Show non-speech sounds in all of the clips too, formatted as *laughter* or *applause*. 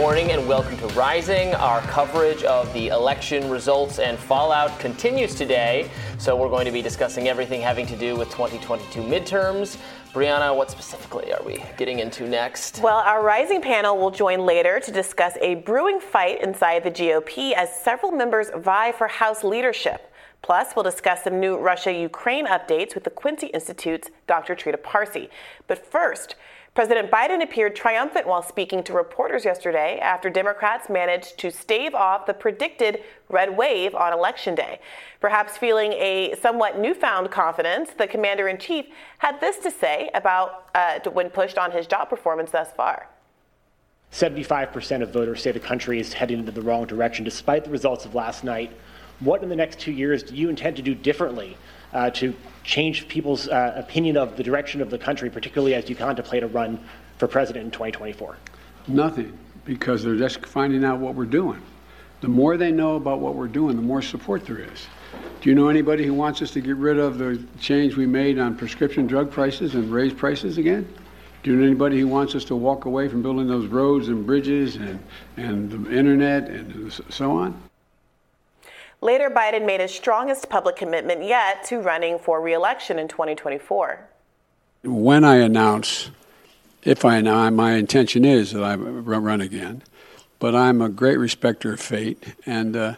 morning and welcome to Rising. Our coverage of the election results and fallout continues today. So, we're going to be discussing everything having to do with 2022 midterms. Briahna, what specifically are we getting into next? Well, our Rising panel will join later to discuss a brewing fight inside the GOP as several members vie for House leadership. Plus, we'll discuss some new Russia Ukraine updates with the Quincy Institute's Dr. Trita Parsi. But first, President Biden appeared triumphant while speaking to reporters yesterday after Democrats managed to stave off the predicted red wave on Election Day. Perhaps feeling a somewhat newfound confidence, the commander in chief had this to say about uh, when pushed on his job performance thus far. 75% of voters say the country is heading into the wrong direction despite the results of last night. What in the next two years do you intend to do differently uh, to change people's uh, opinion of the direction of the country, particularly as you contemplate a run for president in 2024? Nothing, because they're just finding out what we're doing. The more they know about what we're doing, the more support there is. Do you know anybody who wants us to get rid of the change we made on prescription drug prices and raise prices again? Do you know anybody who wants us to walk away from building those roads and bridges and, and the internet and so on? Later, Biden made his strongest public commitment yet to running for reelection in 2024. When I announce, if I my intention is that I run again, but I'm a great respecter of fate, and uh,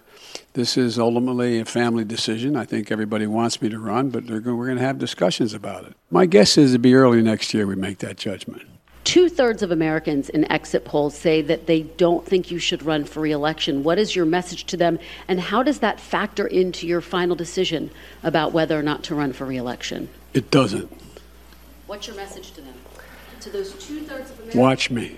this is ultimately a family decision. I think everybody wants me to run, but we're going to have discussions about it. My guess is it'll be early next year we make that judgment. Two thirds of Americans in exit polls say that they don't think you should run for reelection. What is your message to them, and how does that factor into your final decision about whether or not to run for reelection? It doesn't. What's your message to them? To those two thirds of Americans? Watch me.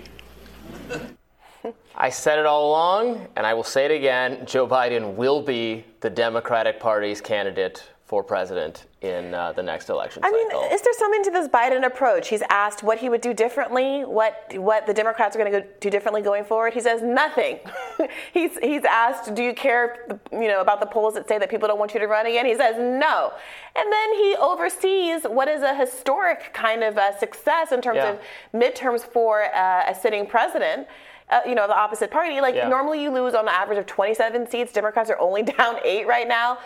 I said it all along, and I will say it again Joe Biden will be the Democratic Party's candidate for president in uh, the next election I cycle. mean, is there something to this Biden approach? He's asked what he would do differently, what what the Democrats are going to do differently going forward. He says nothing. *laughs* he's he's asked, "Do you care, you know, about the polls that say that people don't want you to run again?" He says no, and then he oversees what is a historic kind of uh, success in terms Yeah. of midterms for uh, a sitting president. Uh, you know, the opposite party. Like Yeah. normally, you lose on an average of 27 seats. Democrats are only *laughs* down eight right now.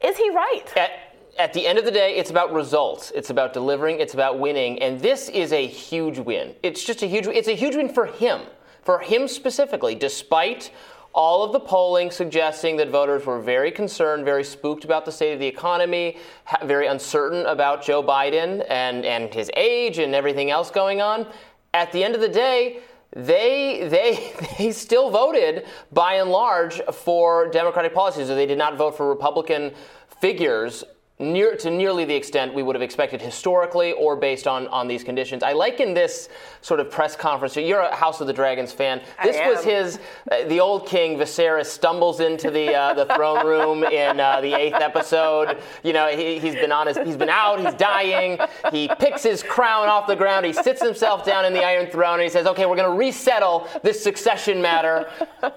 Is he right? at, at the end of the day, it's about results. It's about delivering. It's about winning. And this is a huge win. It's just a huge. It's a huge win for him, for him specifically. Despite all of the polling suggesting that voters were very concerned, very spooked about the state of the economy, very uncertain about Joe Biden and and his age and everything else going on. At the end of the day. They, they, *laughs* they still voted by and large for Democratic policies, or they did not vote for Republican figures near to nearly the extent we would have expected historically or based on on these conditions. I liken this sort of press conference. You're a House of the Dragons fan. This was his uh, the old king Viserys stumbles into the uh, the throne room in uh, the eighth episode. You know he, he's been on his he's been out. He's dying. He picks his crown off the ground. He sits himself down in the Iron Throne and he says, "Okay, we're going to resettle this succession matter.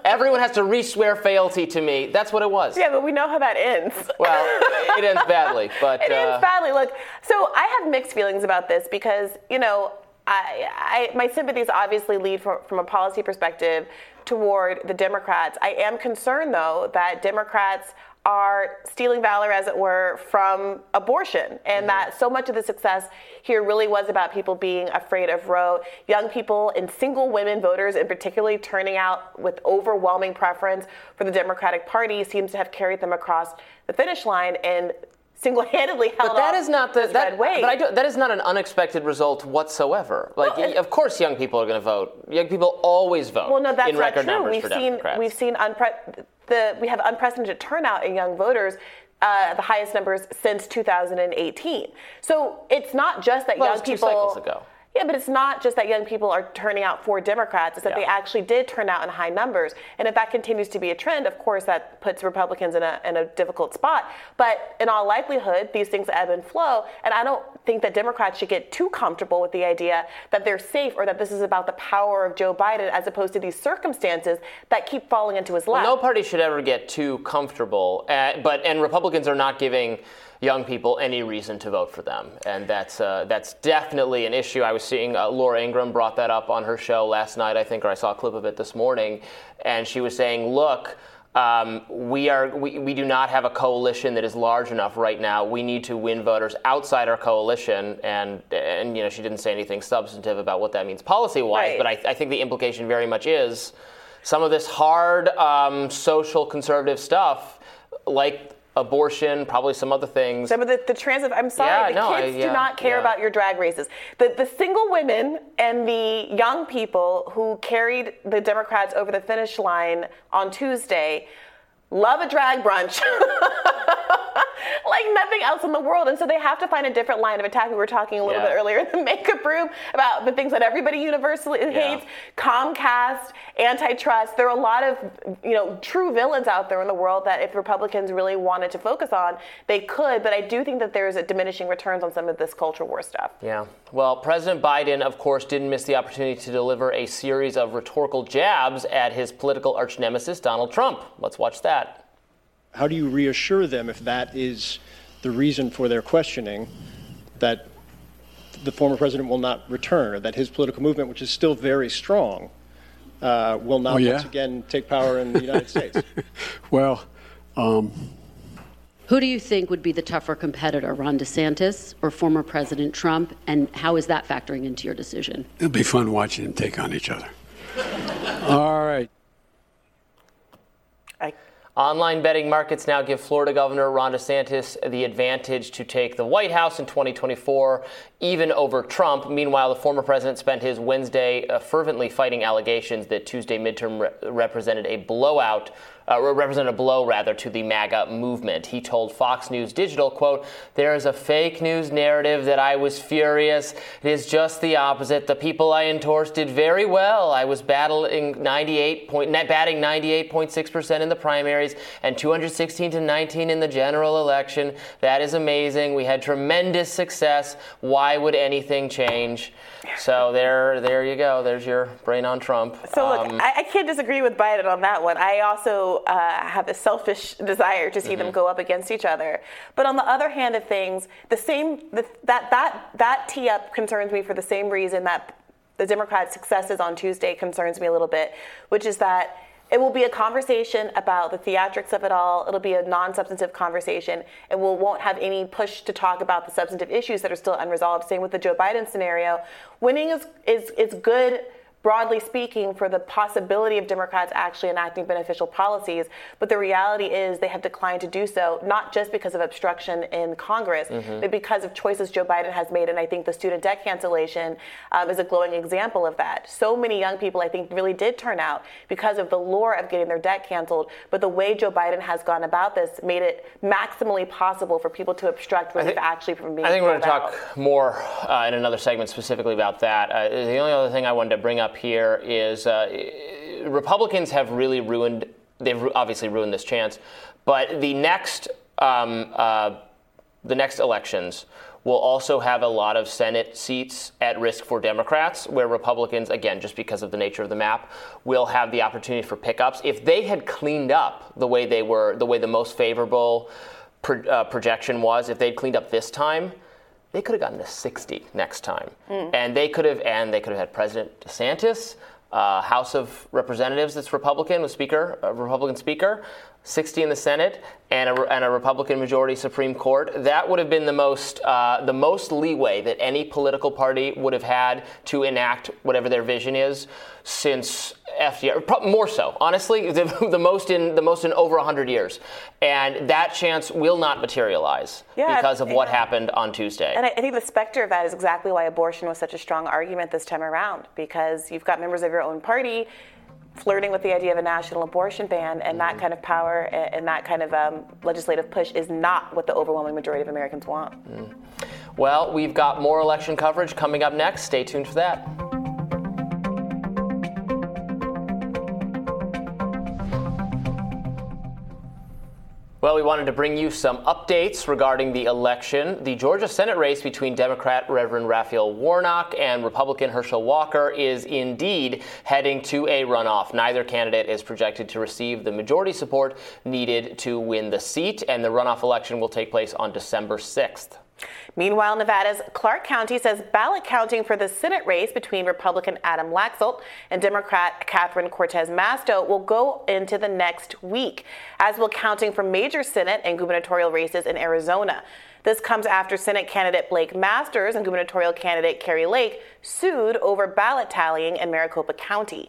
Everyone has to re-swear fealty to me." That's what it was. Yeah, but we know how that ends. Well, it ends badly, *laughs* but it uh, ends badly. Look, so I have mixed feelings about this because you know, I, I my sympathies obviously lead from, from a policy perspective toward the Democrats. I am concerned though that Democrats are stealing valor, as it were, from abortion, and that so much of the success here really was about people being afraid of Roe. Young people and single women voters, in particularly, turning out with overwhelming preference for the Democratic Party seems to have carried them across the finish line and single-handedly held But that is not the that. But that is not an unexpected result whatsoever. Like, Well, of course, young people are going to vote. Young people always vote. Well, no, that's in not true. numbers We've for seen Democrats. we've seen unpre- the we have unprecedented turnout in young voters. Uh, the highest numbers since 2018. So it's not just that Well, young was two people. cycles ago. Yeah, but it's not just that young people are turning out for Democrats. It's that Yeah. they actually did turn out in high numbers. And if that continues to be a trend, of course, that puts Republicans in a, in a difficult spot. But in all likelihood, these things ebb and flow. And I don't think that Democrats should get too comfortable with the idea that they're safe or that this is about the power of Joe Biden as opposed to these circumstances that keep falling into his lap. no party should ever get too comfortable. Uh, but and Republicans are not giving young people any reason to vote for them, and that's uh, that's definitely an issue. I was seeing uh, Laura Ingraham brought that up on her show last night, I think, or I saw a clip of it this morning, and she was saying, "Look." Um, we are we, we do not have a coalition that is large enough right now. We need to win voters outside our coalition, and and you know she didn't say anything substantive about what that means policy wise, Right. but I, I think the implication very much is some of this hard um, social conservative stuff, like abortion, probably some other things. Some of the, the trans, I'm sorry, Yeah, the no, I- kids yeah, do not care yeah. about your drag races. The, the single women and the young people who carried the Democrats over the finish line on Tuesday love a drag brunch. *laughs* like nothing else in the world. And so they have to find a different line of attack. We were talking a little Yeah. bit earlier in the makeup room about the things that everybody universally hates Comcast, antitrust. There are a lot of you know true villains out there in the world that if Republicans really wanted to focus on, they could. But I do think that there's a diminishing returns on some of this culture war stuff. Yeah. Well, President Biden, of course, didn't miss the opportunity to deliver a series of rhetorical jabs at his political arch nemesis, Donald Trump. Let's watch that. How do you reassure them if that is the reason for their questioning that the former president will not return or that his political movement, which is still very strong, uh, will not Oh, yeah? once again take power in the United *laughs* States? Well, um, Who do you think would be the tougher competitor, Ron DeSantis or former President Trump? And how is that factoring into your decision? it'll be fun watching them take on each other. *laughs* All right. Online betting markets now give Florida Governor Ron DeSantis the advantage to take the White House in 2024, even over Trump. Meanwhile, the former president spent his Wednesday uh, fervently fighting allegations that Tuesday midterm re- represented a blowout. Uh, represented a blow rather to the MAGA movement. He told Fox News Digital, "quote There is a fake news narrative that I was furious. It is just the opposite. The people I endorsed did very well. I was battling 98 point, batting 98.6 percent in the primaries and 216 to 19 in the general election. That is amazing. We had tremendous success. Why would anything change? So there, there you go. There's your brain on Trump. So look, Um, I, I can't disagree with Biden on that one. I also uh, have a selfish desire to see them go up against each other. But on the other hand of things, the same the, that that that tee up concerns me for the same reason that the Democrats' successes on Tuesday concerns me a little bit, which is that. It will be a conversation about the theatrics of it all. It'll be a non-substantive conversation, and we won't have any push to talk about the substantive issues that are still unresolved. Same with the Joe Biden scenario. Winning is is is good broadly speaking, for the possibility of Democrats actually enacting beneficial policies. But the reality is they have declined to do so, not just because of obstruction in Congress, but because of choices Joe Biden has made. And I think the student debt cancellation um, is a glowing example of that. So many young people, I think, really did turn out because of the lure of getting their debt canceled. But the way Joe Biden has gone about this made it maximally possible for people to obstruct relief actually from being I think we're going to talk more uh, in another segment specifically about that. Uh, the only other thing I wanted to bring up here is uh, Republicans have really ruined. They've obviously ruined this chance, but the next um, uh, the next elections will also have a lot of Senate seats at risk for Democrats, where Republicans, again, just because of the nature of the map, will have the opportunity for pickups. If they had cleaned up the way they were, the way the most favorable pro- uh, projection was, if they'd cleaned up this time, they could have gotten to 60 next time, and they could have, and they could have had President DeSantis, uh, House of Representatives that's Republican with Speaker, a Republican Speaker, 60 in the Senate, and a, and a Republican majority Supreme Court. That would have been the most uh, the most leeway that any political party would have had to enact whatever their vision is since FDR. More so, honestly, *laughs* the, the most in the most in over 100 years, and that chance will not materialize Yeah, because of what yeah. happened on Tuesday. And I, I think the specter of that is exactly why abortion was such a strong argument this time around, because you've got members of your own party flirting with the idea of a national abortion ban, and that kind of power and, and that kind of um, legislative push is not what the overwhelming majority of Americans want. Well, we've got more election coverage coming up next. Stay tuned for that. Well, we wanted to bring you some updates regarding the election. The Georgia Senate race between Democrat Reverend Raphael Warnock and Republican Herschel Walker is indeed heading to a runoff. Neither candidate is projected to receive the majority support needed to win the seat, and the runoff election will take place on December 6th. Meanwhile, Nevada's Clark County says ballot counting for the Senate race between Republican Adam Laxalt and Democrat Catherine Cortez Masto will go into the next week, as will counting for major Senate and gubernatorial races in Arizona. This comes after Senate candidate Blake Masters and gubernatorial candidate Kari Lake sued over ballot tallying in Maricopa County.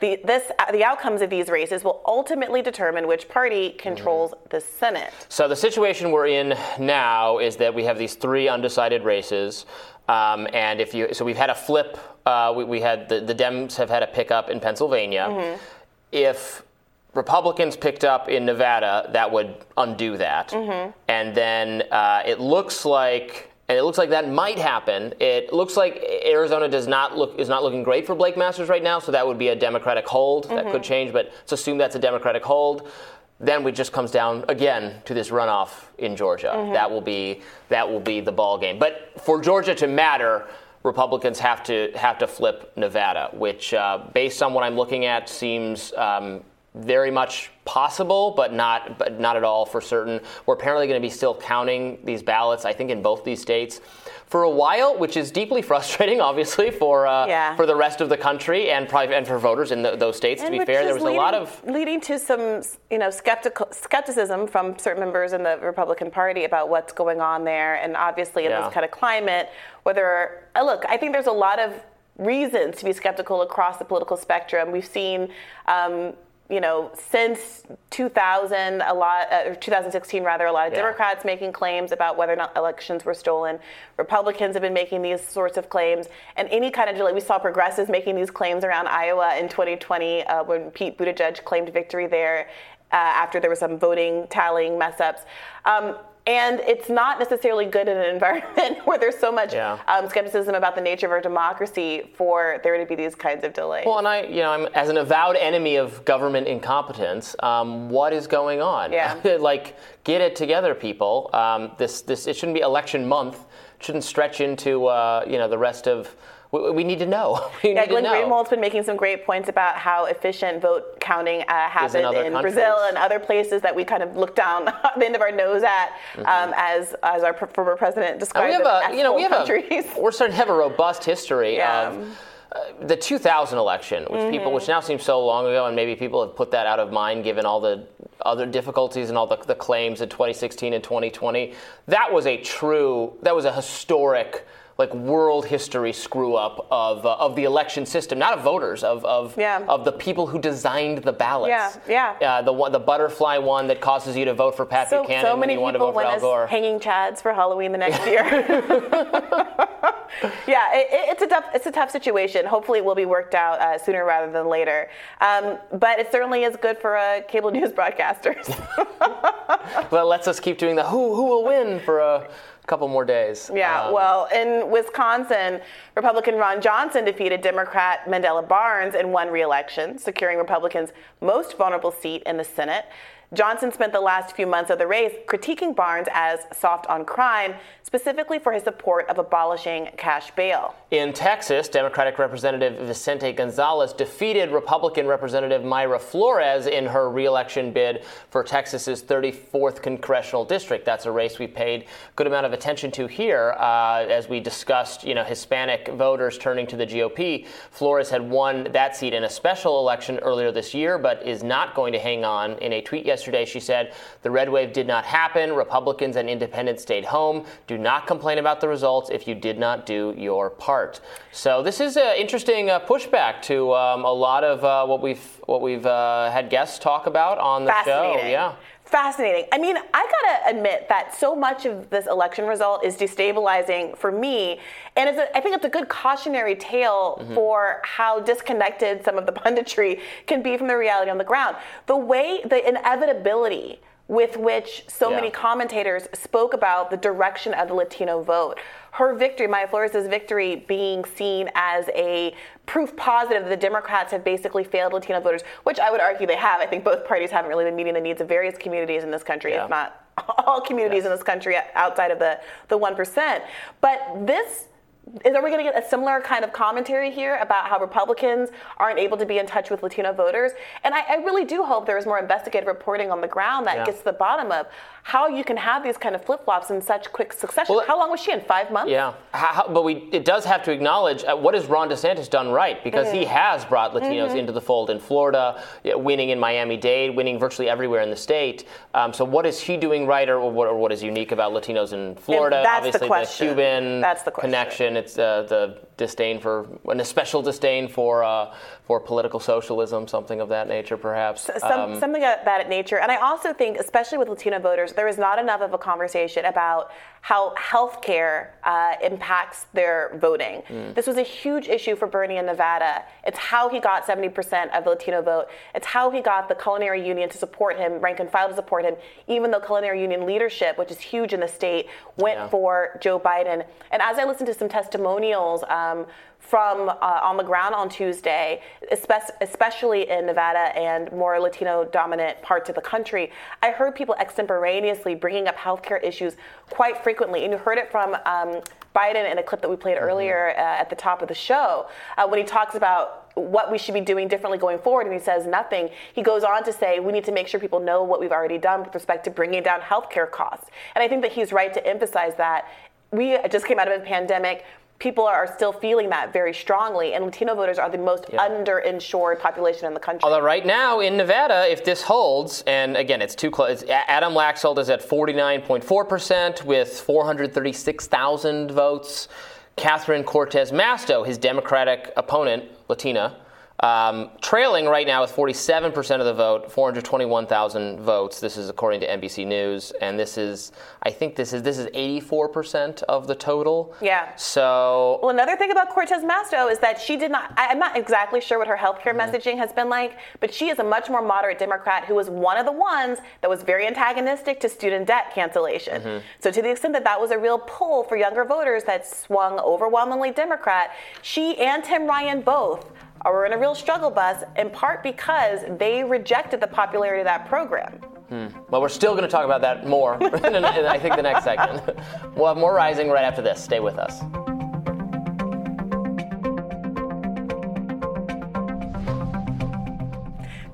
The, this, the outcomes of these races will ultimately determine which party controls mm-hmm. the Senate. So the situation we're in now is that we have these three undecided races, um, and if you so we've had a flip. Uh, we, we, had the, the Dems have had a pickup in Pennsylvania. Mm-hmm. If Republicans picked up in Nevada, that would undo that, mm-hmm. and then uh, it looks like and it looks like that might happen. It looks like Arizona does not look is not looking great for Blake Masters right now, so that would be a Democratic hold. Mm-hmm. That could mm-hmm. change, but let's assume that's a Democratic hold. Then it just comes down again to this runoff in Georgia. Mm-hmm. That will be that will be the ball game. But for Georgia to matter, Republicans have to have to flip Nevada, which, uh, based on what I'm looking at, seems um, very much possible, but not but not at all for certain. We're apparently going to be still counting these ballots. I think in both these states for a while, which is deeply *laughs* frustrating, obviously for uh, yeah. for the rest of the country and probably and for voters in the, those states. And to be fair, there was leading, a lot of leading to some you know skeptical skepticism from certain members in the Republican Party about what's going on there, and obviously in yeah. this kind of climate, whether uh, look, I think there's a lot of reasons to be skeptical across the political spectrum. We've seen um, you know, since 2000, a lot, uh, 2016 rather, a lot of yeah. Democrats making claims about whether or not elections were stolen. Republicans have been making these sorts of claims, and any kind of delay. We saw progressives making these claims around Iowa in 2020 uh, when Pete Buttigieg claimed victory there uh, after there was some voting tallying mess ups. Um, and it's not necessarily good in an *laughs* environment where there's so much yeah. um, skepticism about the nature of our democracy for there to be these kinds of delays. Well, and I, you know, I'm as an avowed enemy of government incompetence. Um, what is going on? Yeah. *laughs* like, get it together, people. Um, this, this, it shouldn't be election month. It shouldn't stretch into, uh, you know, the rest of we, we need to know. *laughs* We yeah, Glenn Greenwald's been making some great points about how efficient vote counting uh, happened in, in Brazil and other places that we kind of look down *laughs* the end of our nose at, mm-hmm. um, as as our former president described. And we have a, you know, we have countries. a, we're starting to have a robust history yeah. of. Uh, the 2000 election, which mm-hmm. people, which now seems so long ago, and maybe people have put that out of mind given all the other difficulties and all the, the claims in 2016 and 2020. That was a true, that was a historic like world history screw up of, uh, of the election system, not of voters, of of, yeah. of the people who designed the ballots. Yeah, yeah. Uh, the one, the butterfly one that causes you to vote for Pat so, Buchanan so many when you want to vote for Al Gore. hanging chads for Halloween the next year. *laughs* yeah, it, it's a tough it's a tough situation. Hopefully, it will be worked out uh, sooner rather than later. Um, but it certainly is good for uh, cable news broadcasters. *laughs* well, lets us keep doing the who who will win for a couple more days. Yeah, um, well, in Wisconsin, Republican Ron Johnson defeated Democrat Mandela Barnes and won re-election, securing Republicans' most vulnerable seat in the Senate. Johnson spent the last few months of the race critiquing Barnes as soft on crime, specifically for his support of abolishing cash bail. In Texas, Democratic Representative Vicente Gonzalez defeated Republican Representative Mayra Flores in her reelection bid for Texas's 34th congressional district. That's a race we paid a good amount of attention to here uh, as we discussed, you know, Hispanic voters turning to the GOP. Flores had won that seat in a special election earlier this year, but is not going to hang on. In a tweet yesterday, yesterday. She said the red wave did not happen. Republicans and independents stayed home. Do not complain about the results if you did not do your part. So this is an interesting uh, pushback to um, a lot of uh, what we've what we've uh, had guests talk about on the show. Yeah fascinating. I mean, I gotta admit that so much of this election result is destabilizing for me, and it's a, I think it's a good cautionary tale mm-hmm. for how disconnected some of the *laughs* punditry can be from the reality on the ground. The way, the inevitability with which so Yeah. many commentators spoke about the direction of the Latino vote. Her victory, Maya Flores' victory, being seen as a proof positive that the Democrats have basically failed Latino voters, which I would argue they have. I think both parties haven't really been meeting the needs of various communities in this country, Yeah. if not *laughs* all communities in this country outside of the, the 1%. But this is are we going to get a similar kind of commentary here about how Republicans aren't able to be in touch with Latino voters? And I, I really do hope there is more investigative reporting on the ground that Yeah. gets to the bottom of how you can have these kind of flip flops in such quick succession. Well, how long was she in? Five months? Yeah, how, but we it does have to acknowledge uh, what has Ron DeSantis done right because he has brought Latinos Mm-hmm. into the fold in Florida, winning in Miami-Dade, winning virtually everywhere in the state. Um, so what is he doing right, or what, or what is unique about Latinos in Florida? that's the Obviously, question. Cuban That's the question. connection. It's uh, the disdain for an especial disdain for uh, for political socialism, something of that nature, perhaps. Some, Um, something of that nature. And I also think, especially with Latino voters, there is not enough of a conversation about how healthcare uh, impacts their voting. Mm. This was a huge issue for Bernie in Nevada. It's how he got 70% of the Latino vote. It's how he got the Culinary Union to support him, rank and file to support him, even though Culinary Union leadership, which is huge in the state, went Yeah. for Joe Biden. And as I listened to some testimonials, um, from uh, on the ground on Tuesday, especially in Nevada and more Latino dominant parts of the country, I heard people extemporaneously bringing up healthcare issues quite frequently. And you heard it from um, Biden in a clip that we played earlier uh, at the top of the show uh, when he talks about what we should be doing differently going forward, and he says nothing. He goes on to say we need to make sure people know what we've already done with respect to bringing down healthcare costs. And I think that he's right to emphasize that. We just came out of a pandemic people are still feeling that very strongly, and Latino voters are the most Yeah. underinsured population in the country. Although right now in Nevada, if this holds, and again, it's too close. Adam Laxalt is at 49.4% with 436,000 votes. Catherine Cortez Masto, his Democratic opponent, Latina, um, trailing right now with 47% of the vote, 421,000 votes. This is according to NBC News, and this is, I think this is this is 84% of the total. Yeah. So Well, another thing about Cortez Masto is that she did not, I, I'm not exactly sure what her healthcare Mm-hmm. messaging has been like, but she is a much more moderate Democrat who was one of the ones that was very antagonistic to student debt cancellation. Mm-hmm. So, to the extent that that was a real pull for younger voters that swung overwhelmingly Democrat, she and Tim Ryan both are in a real struggle bus, in part because they rejected the popularity of that program. Hmm. Well, we're still going to talk about that more *laughs* in, in, I think, the next segment. *laughs* We'll have more rising right after this. Stay with us.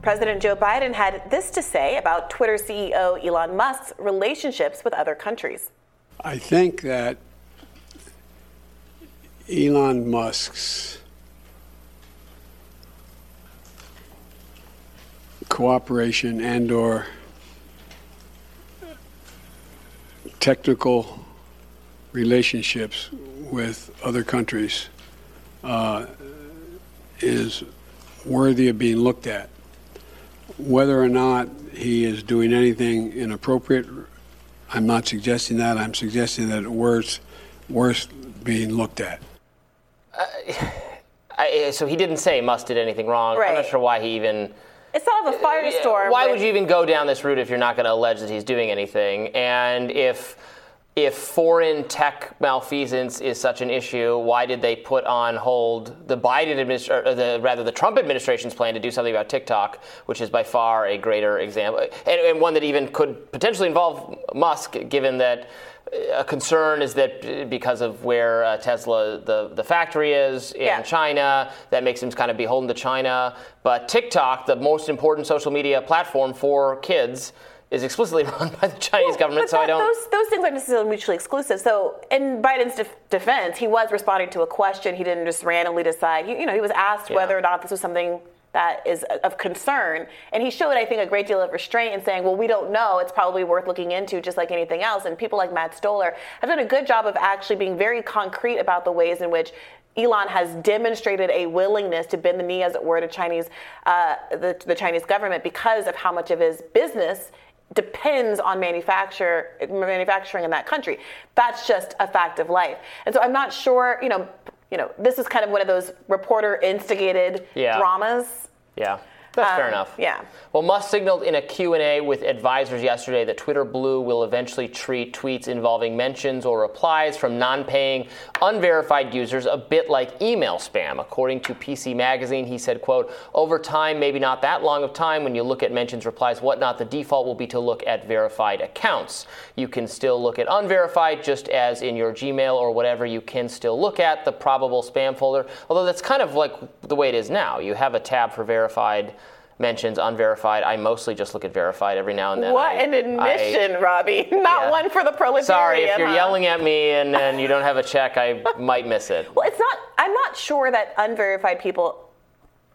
President Joe Biden had this to say about Twitter CEO Elon Musk's relationships with other countries. I think that Elon Musk's cooperation and or technical relationships with other countries uh, is worthy of being looked at. Whether or not he is doing anything inappropriate, I'm not suggesting that. I'm suggesting that it's worth, worth being looked at. *sighs* I, so he didn't say Musk did anything wrong. I'm not sure why he even. It's sort of a firestorm. Why would you even go down this route if you're not going to allege that he's doing anything? And if if foreign tech malfeasance is such an issue, why did they put on hold the Biden administration, the rather the Trump administration's plan to do something about TikTok, which is by far a greater example, and, and one that even could potentially involve Musk, given that a concern is that because of where uh, Tesla the, the factory is in Yeah. China, that makes them kind of beholden to China. But TikTok, the most important social media platform for kids, is explicitly *laughs* run by the Chinese government. But so I don't. Those, those things aren't necessarily mutually exclusive. So, in Biden's def- defense, he was responding to a question. He didn't just randomly decide. He, you know, he was asked Yeah. whether or not this was something that is of concern, and he showed, I think, a great deal of restraint in saying, "Well, we don't know. It's probably worth looking into, just like anything else." And people like Matt Stoller have done a good job of actually being very concrete about the ways in which. Elon has demonstrated a willingness to bend the knee, as it were, to Chinese, uh, the, the Chinese government because of how much of his business depends on manufacture manufacturing in that country. That's just a fact of life. And so I'm not sure, you know, you know, this is kind of one of those reporter instigated Yeah. dramas. yeah. That's fair um, enough. Yeah. Well, Musk signaled in a Q&A with advisors yesterday that Twitter Blue will eventually treat tweets involving mentions or replies from non-paying, unverified users a bit like email spam. According to PC Magazine, he said, quote, over time, maybe not that long of time, when you look at mentions, replies, whatnot, the default will be to look at verified accounts. You can still look at unverified, just as in your Gmail or whatever, you can still look at the probable spam folder, although that's kind of like the way it is now. You have a tab for verified mentions unverified. I mostly just look at verified every now and then. What I- an admission, I- Robby. *laughs* Not Yeah. one for the proletariat. sorry, if you're huh? yelling at me and, and you don't have a check, I might miss it. Well, it's not. I'm not sure that unverified people.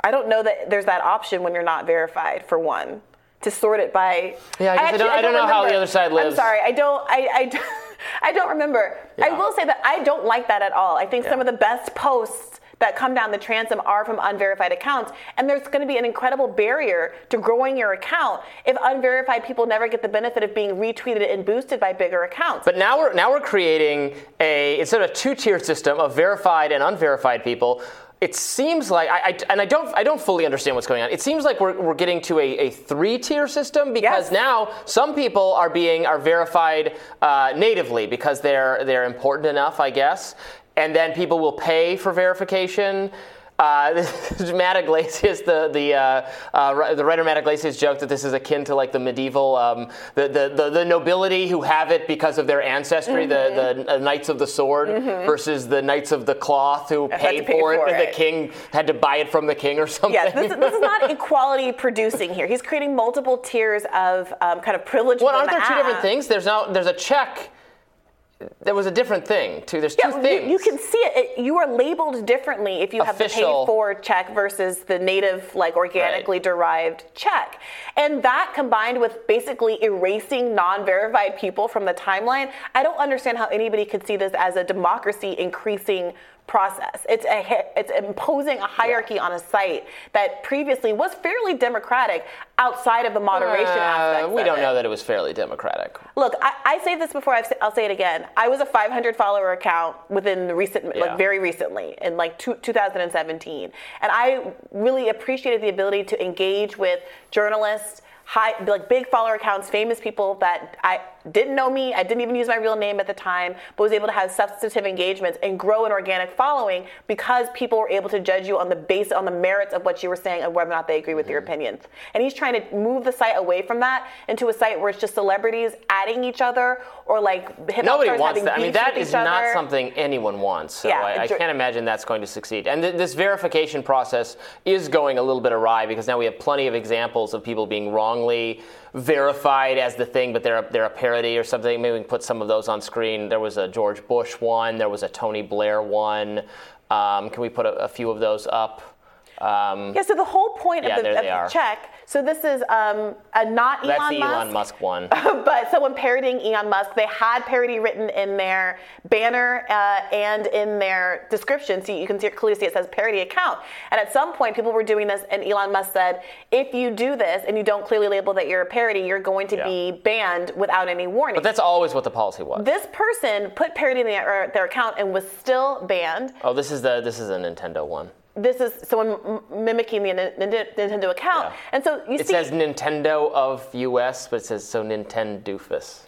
I don't know that there's that option when you're not verified. For one, to sort it by. Yeah, I I don't- I don't know how the other side lives. I'm sorry. I don't. I. I, don't- *laughs* I don't remember. I will say that I don't like that at all. I think some of the best posts that come down the transom are from unverified accounts, and there's going to be an incredible barrier to growing your account if unverified people never get the benefit of being retweeted and boosted by bigger accounts. But now we're now we're creating a instead of a two-tier system of verified and unverified people. It seems like I, I and I don't I don't fully understand what's going on. It seems like we're, we're getting to a, a three-tier system because Yes. now some people are being are verified uh, natively because they're they're important enough, I guess, and then people will pay for verification. Uh, *laughs* Matt Yglesias, the the uh, uh, the writer Matt Yglesias joked that this is akin to like the medieval um, the, the, the the nobility who have it because of their ancestry, the the uh, knights of the sword versus the knights of the cloth who paid pay for it, for and the king had to buy it from the king or something. Yes, this, this is not *laughs* equality producing here. He's creating multiple tiers of um, kind of privilege. well, aren't there two different things? There's now there's a check. There was a different thing too. There's two things. you, you can see it. it. You are labeled differently if you have the paid for check versus the native, like organically derived check. And that combined with basically erasing non verified people from the timeline, I don't understand how anybody could see this as a democracy increasing process. It's a it's imposing a hierarchy on a site that previously was fairly democratic outside of the moderation Uh, aspect. we don't know that it was fairly democratic. Look, I, I say this before. I've, I'll say it again. I was a 500 follower account within the recent, Yeah. like very recently, in like two, 2017, and I really appreciated the ability to engage with journalists. High, like big follower accounts, famous people that I didn't know me, I didn't even use my real name at the time, but was able to have substantive engagements and grow an organic following because people were able to judge you on the base, on the merits of what you were saying and whether or not they agree with your Mm-hmm. opinions. And he's trying to move the site away from that into a site where it's just celebrities adding each other or like hip Nobody stars wants having that. I mean, that is not other. something anyone wants. So Yeah, I, I can't imagine that's going to succeed. And th- this verification process is going a little bit awry because now we have plenty of examples of people being wrongly verified as the thing, but they're a, they're a parody or something. Maybe we can put some of those on screen. There was a George Bush one. There was a Tony Blair one. Um, can we put a, a few of those up? Um, Yeah, so the whole point Yeah, of the, of the are. check. So this is um, a not Elon that's the Musk. Elon Musk one. *laughs* but someone parodying Elon Musk. They had parody written in their banner uh, and in their description, so you can see, clearly see it says parody account. And at some point, people were doing this, and Elon Musk said, "If you do this and you don't clearly label that you're a parody, you're going to Yeah. be banned without any warning." But that's always what the policy was. this person put parody in their, their account and was still banned. oh, this is the this is a Nintendo one. This is someone m- mimicking the Nin- Nin- Nintendo account, Yeah. and so you It see. says Nintendo of US, but it says so Nintendo doofus.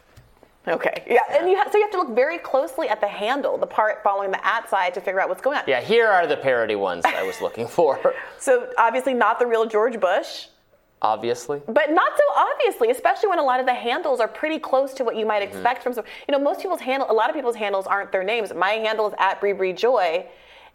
Okay. Yeah, and you have, so you have to look very closely at the handle, the part following the at side, to figure out what's going on. Yeah, here are the parody ones I was looking for. *laughs* So obviously not the real George Bush, Obviously. but not so obviously, especially when a lot of the handles are pretty close to what you might Mm-hmm. expect from some. You know, most people's handle, a lot of people's handles aren't their names. My handle is at Brie Brie Joy.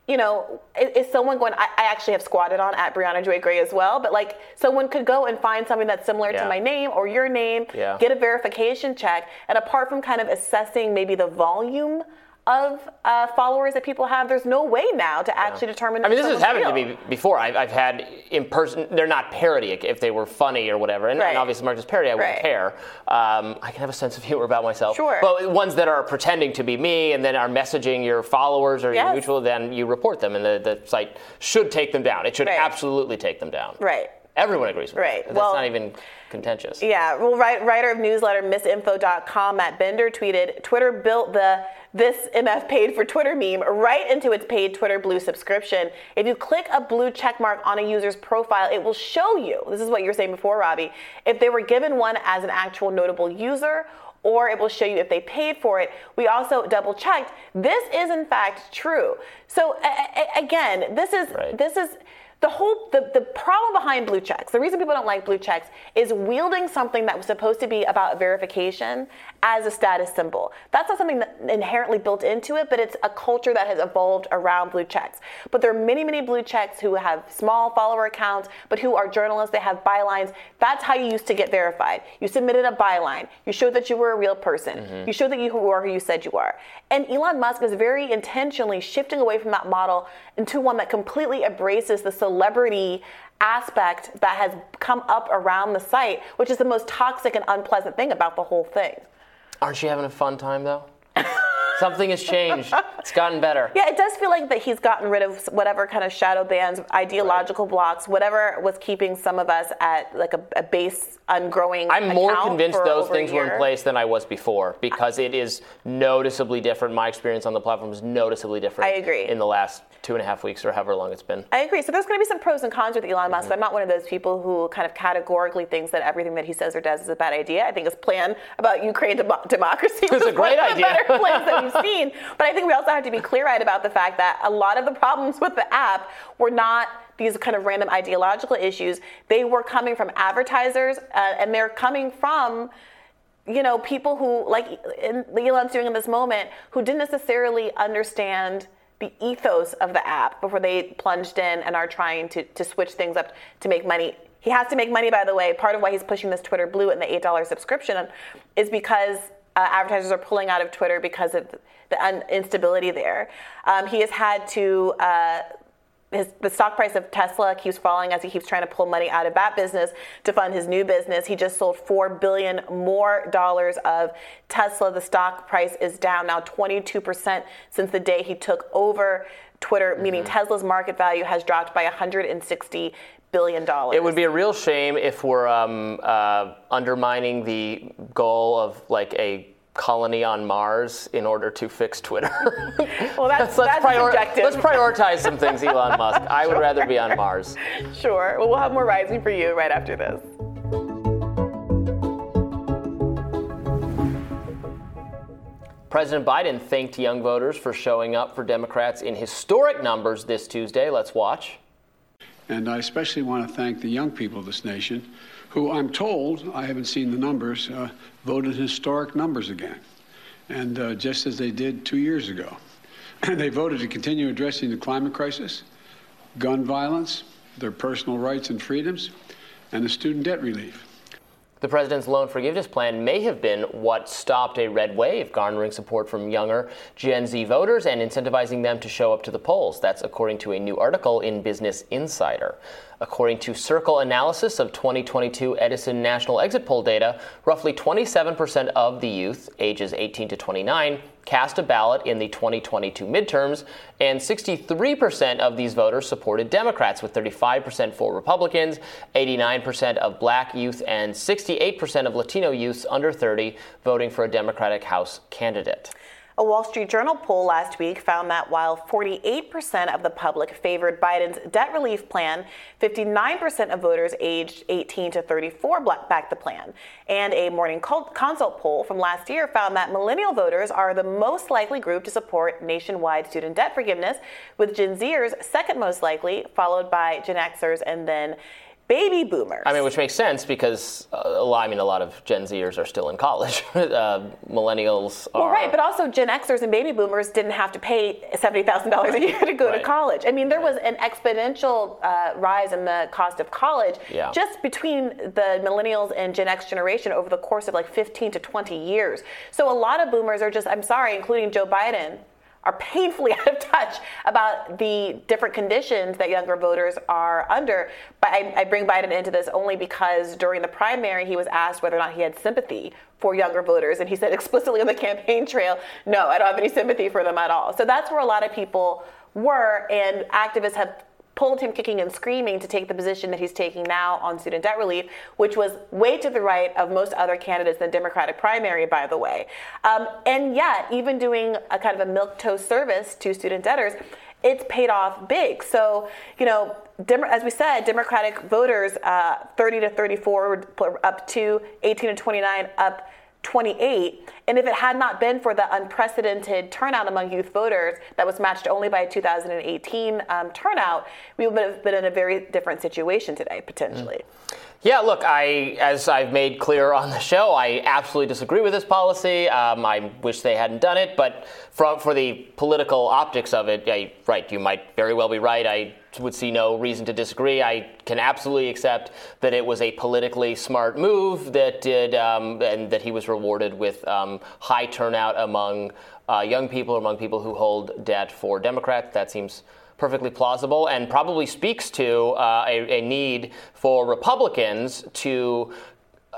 You know, is, is someone going? I, I actually have squatted on at Briahna Joy Gray as well, but like someone could go and find something that's similar Yeah. to my name or your name, Yeah. get a verification check, and apart from kind of assessing maybe the volume of uh, followers that people have, there's no way now to actually determine. I mean, this has happened to me before. I've, I've had in person. They're not parody if they were funny or whatever. And, Right. and obviously, Marcus parody, I wouldn't Right. care. Um, I can have a sense of humor about myself. Sure. But ones that are pretending to be me and then are messaging your followers or Yes. your mutual, then you report them, and the, the site should take them down. It should Right. absolutely take them down. Right. Everyone agrees with Right. that. That's Well- not even contentious. Yeah, well, write, writer of newsletter misinfo.com, Matt Binder, tweeted Twitter built the this MF paid for Twitter meme right into its paid Twitter Blue subscription. If you click a blue check mark on a user's profile, it will show you this is what you were saying before, Robby if they were given one as an actual notable user. Or it will show you if they paid for it. We also double checked. This is in fact true. So a- a- again, this is Right. this is the whole the, the problem behind blue checks the reason people don't like blue checks is wielding something that was supposed to be about verification as a status symbol. That's not something that inherently built into it but it's a culture that has evolved around blue checks. But there are many many blue checks who have small follower accounts but who are journalists. They have bylines. That's how you used to get verified. You submitted a byline. You showed that you were a real person. Mm-hmm. You showed that you were who you said you are. And elon musk is very intentionally shifting away from that model into one that completely embraces the celebrity aspect that has come up around the site, which is the most toxic and unpleasant thing about the whole thing. Aren't you having a fun time though? Something has changed. It's gotten better. Yeah, it does feel like that he's gotten rid of whatever kind of shadow bands, ideological blocks, whatever was keeping some of us at like a, a base ungrowing. I'm more convinced those things were in place than I was before because it is noticeably different. My experience on the platform is noticeably different. I agree. In the last two and a half weeks or however long it's been. I agree. So there's going to be some pros and cons with Elon Musk. I'm mm-hmm. not one of those people who kind of categorically thinks that everything that he says or does is a bad idea. I think his plan about Ukraine demo- democracy was a great one of the idea. better plans that *laughs* we've *laughs* seen. But I think we also have to be clear-eyed about the fact that a lot of the problems with the app were not these kind of random ideological issues. They were coming from advertisers, uh, and they're coming from you know, people who, like Elon's doing in this moment, who didn't necessarily understand the ethos of the app before they plunged in and are trying to, to switch things up to make money. He has to make money, by the way. Part of why he's pushing this Twitter Blue and the $8 subscription is because uh, advertisers are pulling out of Twitter because of the un- instability there. Um, he has had to. Uh, his, the stock price of Tesla keeps falling as he keeps trying to pull money out of that business to fund his new business. He just sold four billion more dollars of Tesla. The stock price is down now 22% since the day he took over Twitter, meaning Tesla's market value has dropped by 160 billion dollars. It would be a real shame if we're um, uh, undermining the goal of like a colony on Mars in order to fix Twitter. *laughs* well, *laughs* that's, let's, that's prior- let's prioritize some things, *laughs* Elon Musk. I would rather be on Mars. Sure. Well, we'll have more rising for you right after this. President Biden thanked young voters for showing up for Democrats in historic numbers this Tuesday. Let's watch. And I especially want to thank the young people of this nation, who I'm told, I haven't seen the numbers, uh, voted historic numbers again. And uh, just as they did two years ago. And *clears throat* they voted to continue addressing the climate crisis, gun violence, their personal rights and freedoms, and the student debt relief. The president's loan forgiveness plan may have been what stopped a red wave, garnering support from younger Gen Z voters and incentivizing them to show up to the polls. That's according to a new article in Business Insider. According to Circle analysis of 2022 Edison National Exit Poll data, roughly 27% of the youth, ages 18 to 29, cast a ballot in the 2022 midterms, and 63% of these voters supported Democrats, with 35% for Republicans, 89% of black youth, and 68% of Latino youths under 30 voting for a Democratic House candidate. A Wall Street Journal poll last week found that while 48% of the public favored Biden's debt relief plan, 59% of voters aged 18 to 34 backed the plan. And a Morning Consult poll from last year found that millennial voters are the most likely group to support nationwide student debt forgiveness, with Gen Zers second most likely, followed by Gen Xers and then baby boomers. I mean, which makes sense because uh, a lot, I mean, a lot of Gen Zers are still in college. *laughs* uh, millennials are. Well, right, but also Gen Xers and baby boomers didn't have to pay seventy thousand dollars a year to go Right. to college. I mean, there was an exponential uh, rise in the cost of college Yeah. just between the millennials and Gen X generation over the course of like fifteen to twenty years. So a lot of boomers are just, I'm sorry, including Joe Biden. Are painfully *laughs* out of touch about the different conditions that younger voters are under. But I, I bring Biden into this only because during the primary, he was asked whether or not he had sympathy for younger voters. And he said *laughs* explicitly on the campaign trail, no, I don't have any sympathy for them at all. So that's where a lot of people were. And activists have pulled him kicking and screaming to take the position that he's taking now on student debt relief, which was way to the right of most other candidates in the Democratic primary, by the way. Um, and yet, even doing a kind of a milk toast service to student debtors, it's paid off big. So, you know, as we said, Democratic voters, uh, 30 to 34 up to 18 to 29 up 28. And if it had not been for the unprecedented turnout among youth voters that was matched only by a 2018 um, turnout, we would have been in a very different situation today, potentially. Mm. Yeah, look, I, as I've made clear on the show, I absolutely disagree with this policy. Um, I wish they hadn't done it, but for, for the political optics of it, yeah, right, you might very well be right. I would see no reason to disagree. I can absolutely accept that it was a politically smart move that did, um, and that he was rewarded with um, high turnout among uh, young people, among people who hold debt for Democrats. That seems perfectly plausible and probably speaks to uh, a, a, need for Republicans to.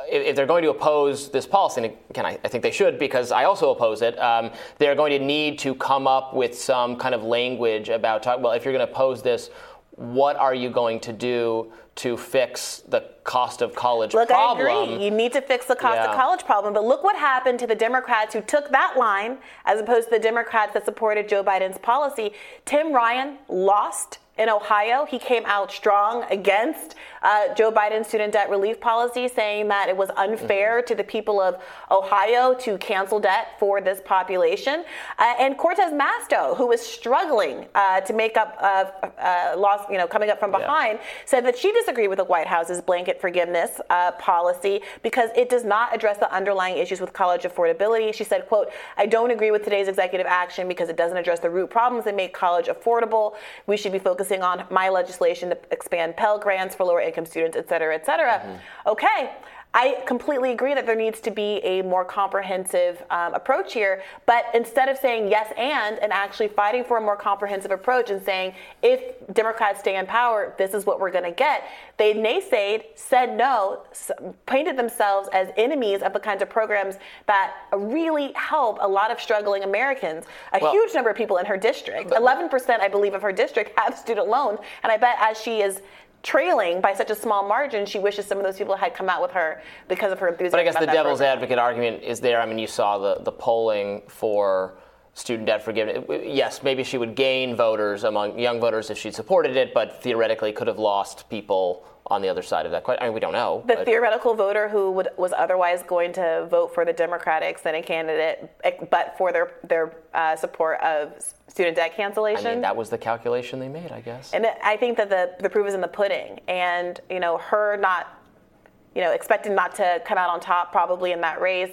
If they're going to oppose this policy, and again, I, I think they should because I also oppose it, um, they're going to need to come up with some kind of language about, talk, well, if you're going to oppose this, what are you going to do to fix the cost of college look, problem? I agree. You need to fix the cost yeah. of college problem. But look what happened to the Democrats who took that line as opposed to the Democrats that supported Joe Biden's policy. Tim Ryan lost in Ohio. He came out strong against uh, Joe Biden's student debt relief policy, saying that it was unfair mm-hmm. to the people of Ohio to cancel debt for this population. Uh, and Cortez Masto, who was struggling uh, to make up uh, uh, loss, you know, coming up from behind, yeah. said that she disagreed with the White House's blanket forgiveness uh, policy because it does not address the underlying issues with college affordability. She said, "quote I don't agree with today's executive action because it doesn't address the root problems that make college affordable. We should be focused." Focusing on my legislation to expand Pell Grants for lower income students, et cetera, et cetera. Mm-hmm. Okay, I completely agree that there needs to be a more comprehensive um, approach here. But instead of saying yes and and actually fighting for a more comprehensive approach and saying if Democrats stay in power, this is what we're going to get, they naysayed, said no, painted themselves as enemies of the kinds of programs that really help a lot of struggling Americans. A well, huge number of people in her district, 11%, I believe, of her district have student loans. And I bet as she is trailing by such a small margin, she wishes some of those people had come out with her because of her enthusiasm. But I guess the devil's program. advocate argument is there. I mean, you saw the, the polling for student debt forgiveness. Yes, maybe she would gain voters among young voters if she supported it, but theoretically could have lost people on the other side of that question. I mean, we don't know. The but. theoretical voter who would, was otherwise going to vote for the Democratic Senate candidate, but for their their uh, support of student debt cancellation. I mean, that was the calculation they made, I guess. And I think that the the proof is in the pudding, and you know, her not, you know, expecting not to come out on top probably in that race,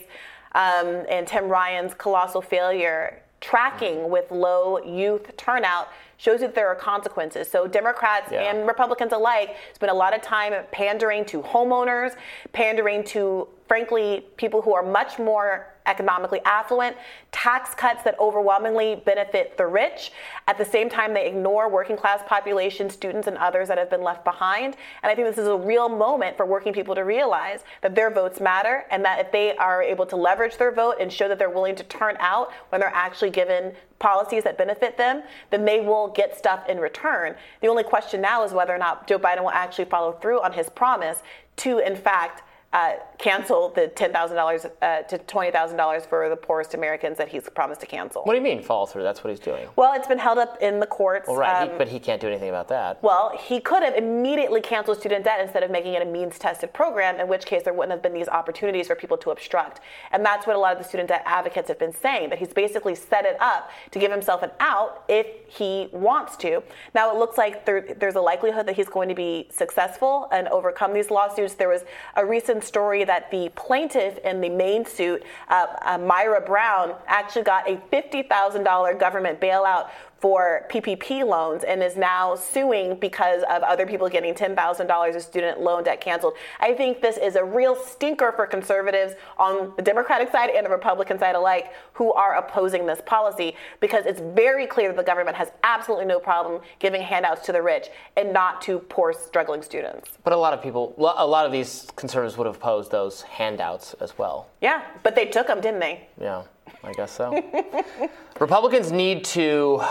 um, and Tim Ryan's colossal failure tracking with low youth turnout shows that there are consequences. So Democrats yeah. and Republicans alike spend a lot of time pandering to homeowners, pandering to frankly people who are much more economically affluent, tax cuts that overwhelmingly benefit the rich. At the same time, they ignore working class population, students, and others that have been left behind. And I think this is a real moment for working people to realize that their votes matter and that if they are able to leverage their vote and show that they're willing to turn out when they're actually given policies that benefit them, then they will get stuff in return. The only question now is whether or not Joe Biden will actually follow through on his promise to, in fact, uh, cancel the $10,000 uh, to $20,000 for the poorest Americans that he's promised to cancel. What do you mean fall through? That's what he's doing. Well, it's been held up in the courts. Well, right, um, he, but he can't do anything about that. Well, he could have immediately canceled student debt instead of making it a means-tested program, in which case there wouldn't have been these opportunities for people to obstruct. And that's what a lot of the student debt advocates have been saying, that he's basically set it up to give himself an out if he wants to. Now, it looks like there, there's a likelihood that he's going to be successful and overcome these lawsuits. There was a recent story that the plaintiff in the main suit, uh, uh, Myra Brown, actually got a $50,000 government bailout for PPP loans and is now suing because of other people getting $10,000 of student loan debt canceled. I think this is a real stinker for conservatives on the Democratic side and the Republican side alike who are opposing this policy because it's very clear that the government has absolutely no problem giving handouts to the rich and not to poor struggling students. But a lot of people, a lot of these conservatives would have opposed those handouts as well. Yeah, but they took them, didn't they? Yeah. I guess so. *laughs* Republicans need to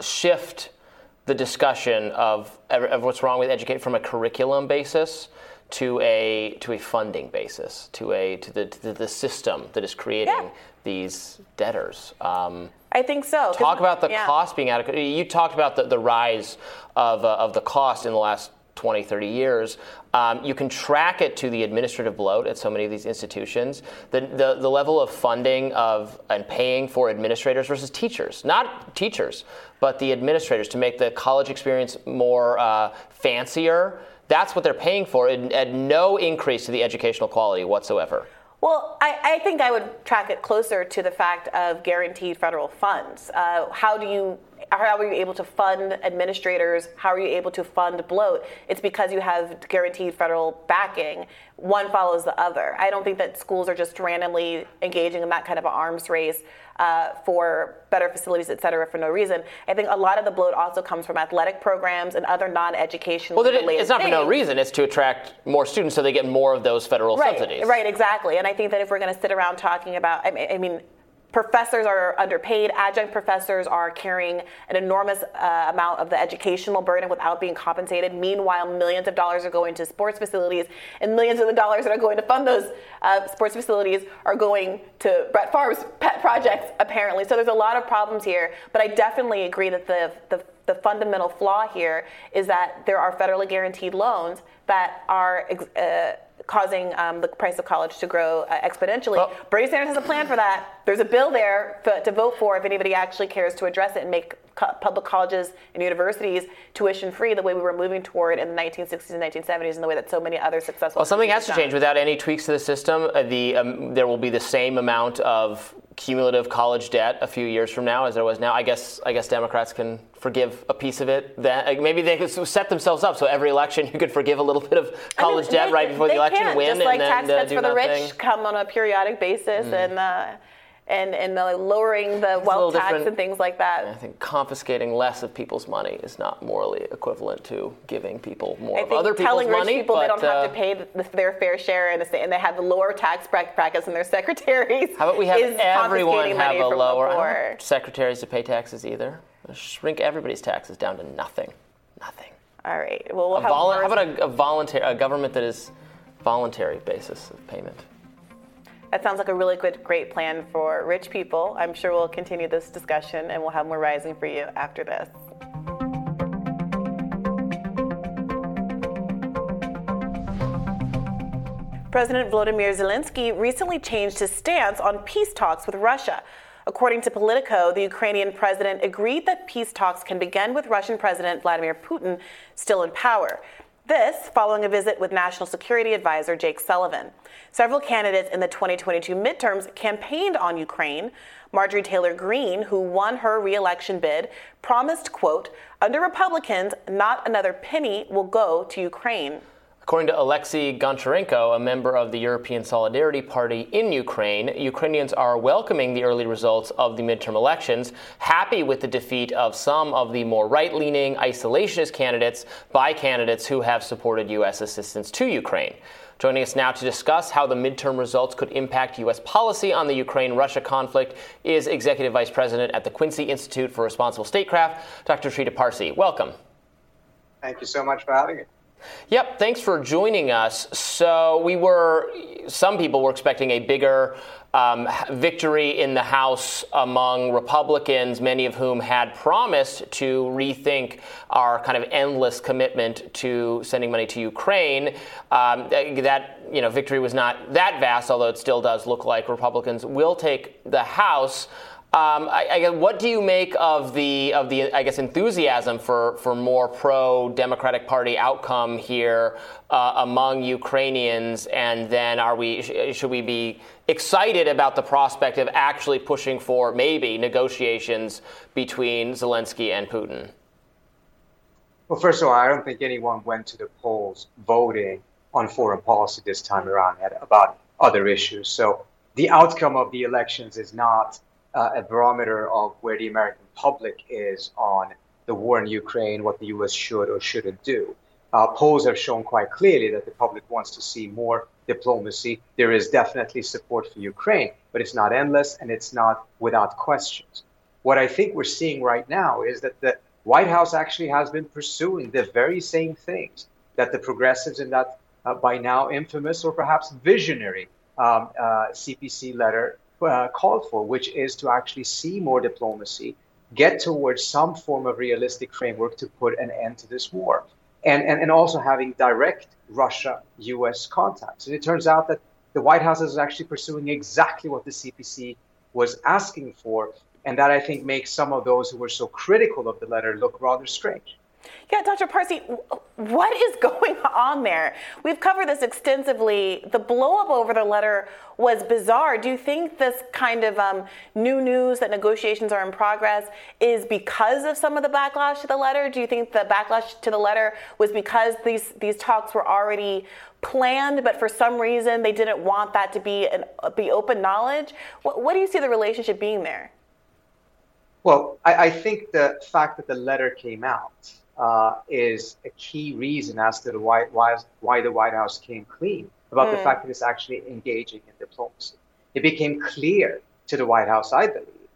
shift the discussion of, of what's wrong with educate from a curriculum basis to a to a funding basis, to a to the to the system that is creating Yeah. these debtors. Um, I think so. talk about the yeah. cost being adequate. You talked about the, the rise of, uh, of the cost in the last 20, 30 years. Um, you can track it to the administrative bloat at so many of these institutions. The, the, the level of funding of and paying for administrators versus teachers, not teachers, but the administrators to make the college experience more uh, fancier. That's what they're paying for, and at no increase to the educational quality whatsoever. Well, I, I think I would track it closer to the fact of guaranteed federal funds. Uh, how do you how are you able to fund administrators? How are you able to fund bloat? It's because you have guaranteed federal backing. One follows the other. I don't think that schools are just randomly engaging in that kind of an arms race uh, for better facilities, et cetera, for no reason. I think a lot of the bloat also comes from athletic programs and other non-educational Well, related it's not for no reason. It's to attract more students so they get more of those federal right, subsidies. Right, exactly. And I think that if we're going to sit around talking about, I mean, I mean professors are underpaid, adjunct professors are carrying an enormous uh, amount of the educational burden without being compensated. Meanwhile, millions of dollars are going to sports facilities, and millions of the dollars that are going to fund those uh, sports facilities are going to Brett Favre's pet projects, apparently. So there's a lot of problems here, but I definitely agree that the, the the fundamental flaw here is that there are federally guaranteed loans that are uh, causing um, the price of college to grow uh, exponentially. Well- Bernie Sanders has a plan for that. There's a bill there for, to vote for if anybody actually cares to address it and make public colleges and universities tuition free the way we were moving toward in the 1960s and 1970s and the way that so many other successful Well, something has to change without any tweaks to the system. Uh, the um, there will be the same amount of cumulative college debt a few years from now as there was now. I guess I guess Democrats can forgive a piece of it. Then uh, maybe they could set themselves up so every election *laughs* you could forgive a little bit of I mean, college debt they- right before the election, can, win, just and like then tax uh, cuts do for the nothing. rich come on a periodic basis and. Uh, and, and the lowering the little wealth tax and things like that. I think confiscating less of people's money is not morally equivalent to giving people more I of other people's telling rich money. people but, they don't have uh, to pay the, their fair share and, and they have the lower tax bracket brackets in their secretaries. How about we have everyone have money a from lower? The I don't poor. want secretaries to pay taxes either. Shrink everybody's taxes down to nothing. Nothing. All right. Well, we'll A have volu- how about a, a voluntary a government that is voluntary basis of payment? That sounds like a really good, great plan for rich people. I'm sure we'll continue this discussion and we'll have more rising for you after this. President Volodymyr Zelensky recently changed his stance on peace talks with Russia. According to Politico, the Ukrainian president agreed that peace talks can begin with Russian President Vladimir Putin still in power. This following a visit with National Security Advisor Jake Sullivan. Several candidates in the 2022 midterms campaigned on Ukraine. Marjorie Taylor Greene, who won her reelection bid, promised, quote, under Republicans, not another penny will go to Ukraine. According to Alexei Goncharenko, a member of the European Solidarity Party in Ukraine, Ukrainians are welcoming the early results of the midterm elections, happy with the defeat of some of the more right leaning isolationist candidates by candidates who have supported U.S. assistance to Ukraine. Joining us now to discuss how the midterm results could impact U.S. policy on the Ukraine Russia conflict is Executive Vice President at the Quincy Institute for Responsible Statecraft, Dr. Trita Parsi. Welcome. Thank you so much for having me. Yep, thanks for joining us. So, we were, some people were expecting a bigger um, victory in the House among Republicans, many of whom had promised to rethink our kind of endless commitment to sending money to Ukraine. Um, that, you know, victory was not that vast, although it still does look like Republicans will take the House. Um, I, I, what do you make of the of the I guess enthusiasm for for more pro Democratic Party outcome here uh, among Ukrainians? And then, are we sh- should we be excited about the prospect of actually pushing for maybe negotiations between Zelensky and Putin? Well, first of all, I don't think anyone went to the polls voting on foreign policy this time around about other issues. So the outcome of the elections is not uh, a barometer of where the American public is on the war in Ukraine, what the U.S. should or shouldn't do. Uh, polls have shown quite clearly that the public wants to see more diplomacy. There is definitely support for Ukraine, but it's not endless and it's not without questions. What I think we're seeing right now is that the White House actually has been pursuing the very same things that the progressives in that uh, by now infamous or perhaps visionary um, uh, CPC letter uh, called for, which is to actually see more diplomacy, get towards some form of realistic framework to put an end to this war, and, and, and also having direct Russia US contacts. And it turns out that the White House is actually pursuing exactly what the CPC was asking for. And that I think makes some of those who were so critical of the letter look rather strange. Yeah, Dr. Parsi, what is *laughs* going on there? We've covered this extensively. The blowup over the letter was bizarre. Do you think this kind of um, new news that negotiations are in progress is because of some of the backlash to the letter? Do you think the backlash to the letter was because these these talks were already planned, but for some reason they didn't want that to be an, be open knowledge? What, what do you see the relationship being there? Well, I, I think the fact that the letter came out uh, is a key reason as to the why, why, why the White House came clean about mm. the hmm. fact that it's actually engaging in diplomacy. It became clear to the White House, I believe,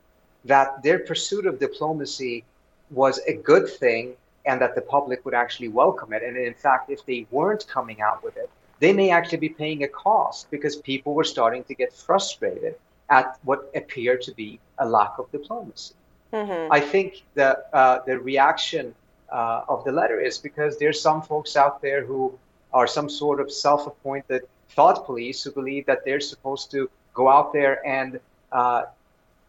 that their pursuit of diplomacy was a good thing and that the public would actually welcome it. And in fact, if they weren't coming out with it, they may actually be paying a cost because people were starting to get frustrated at what appeared to be a lack of diplomacy. Mm-hmm. I think the uh, the reaction uh, of the letter is because there's some folks out there who are some sort of self-appointed thought police who believe that they're supposed to go out there and uh,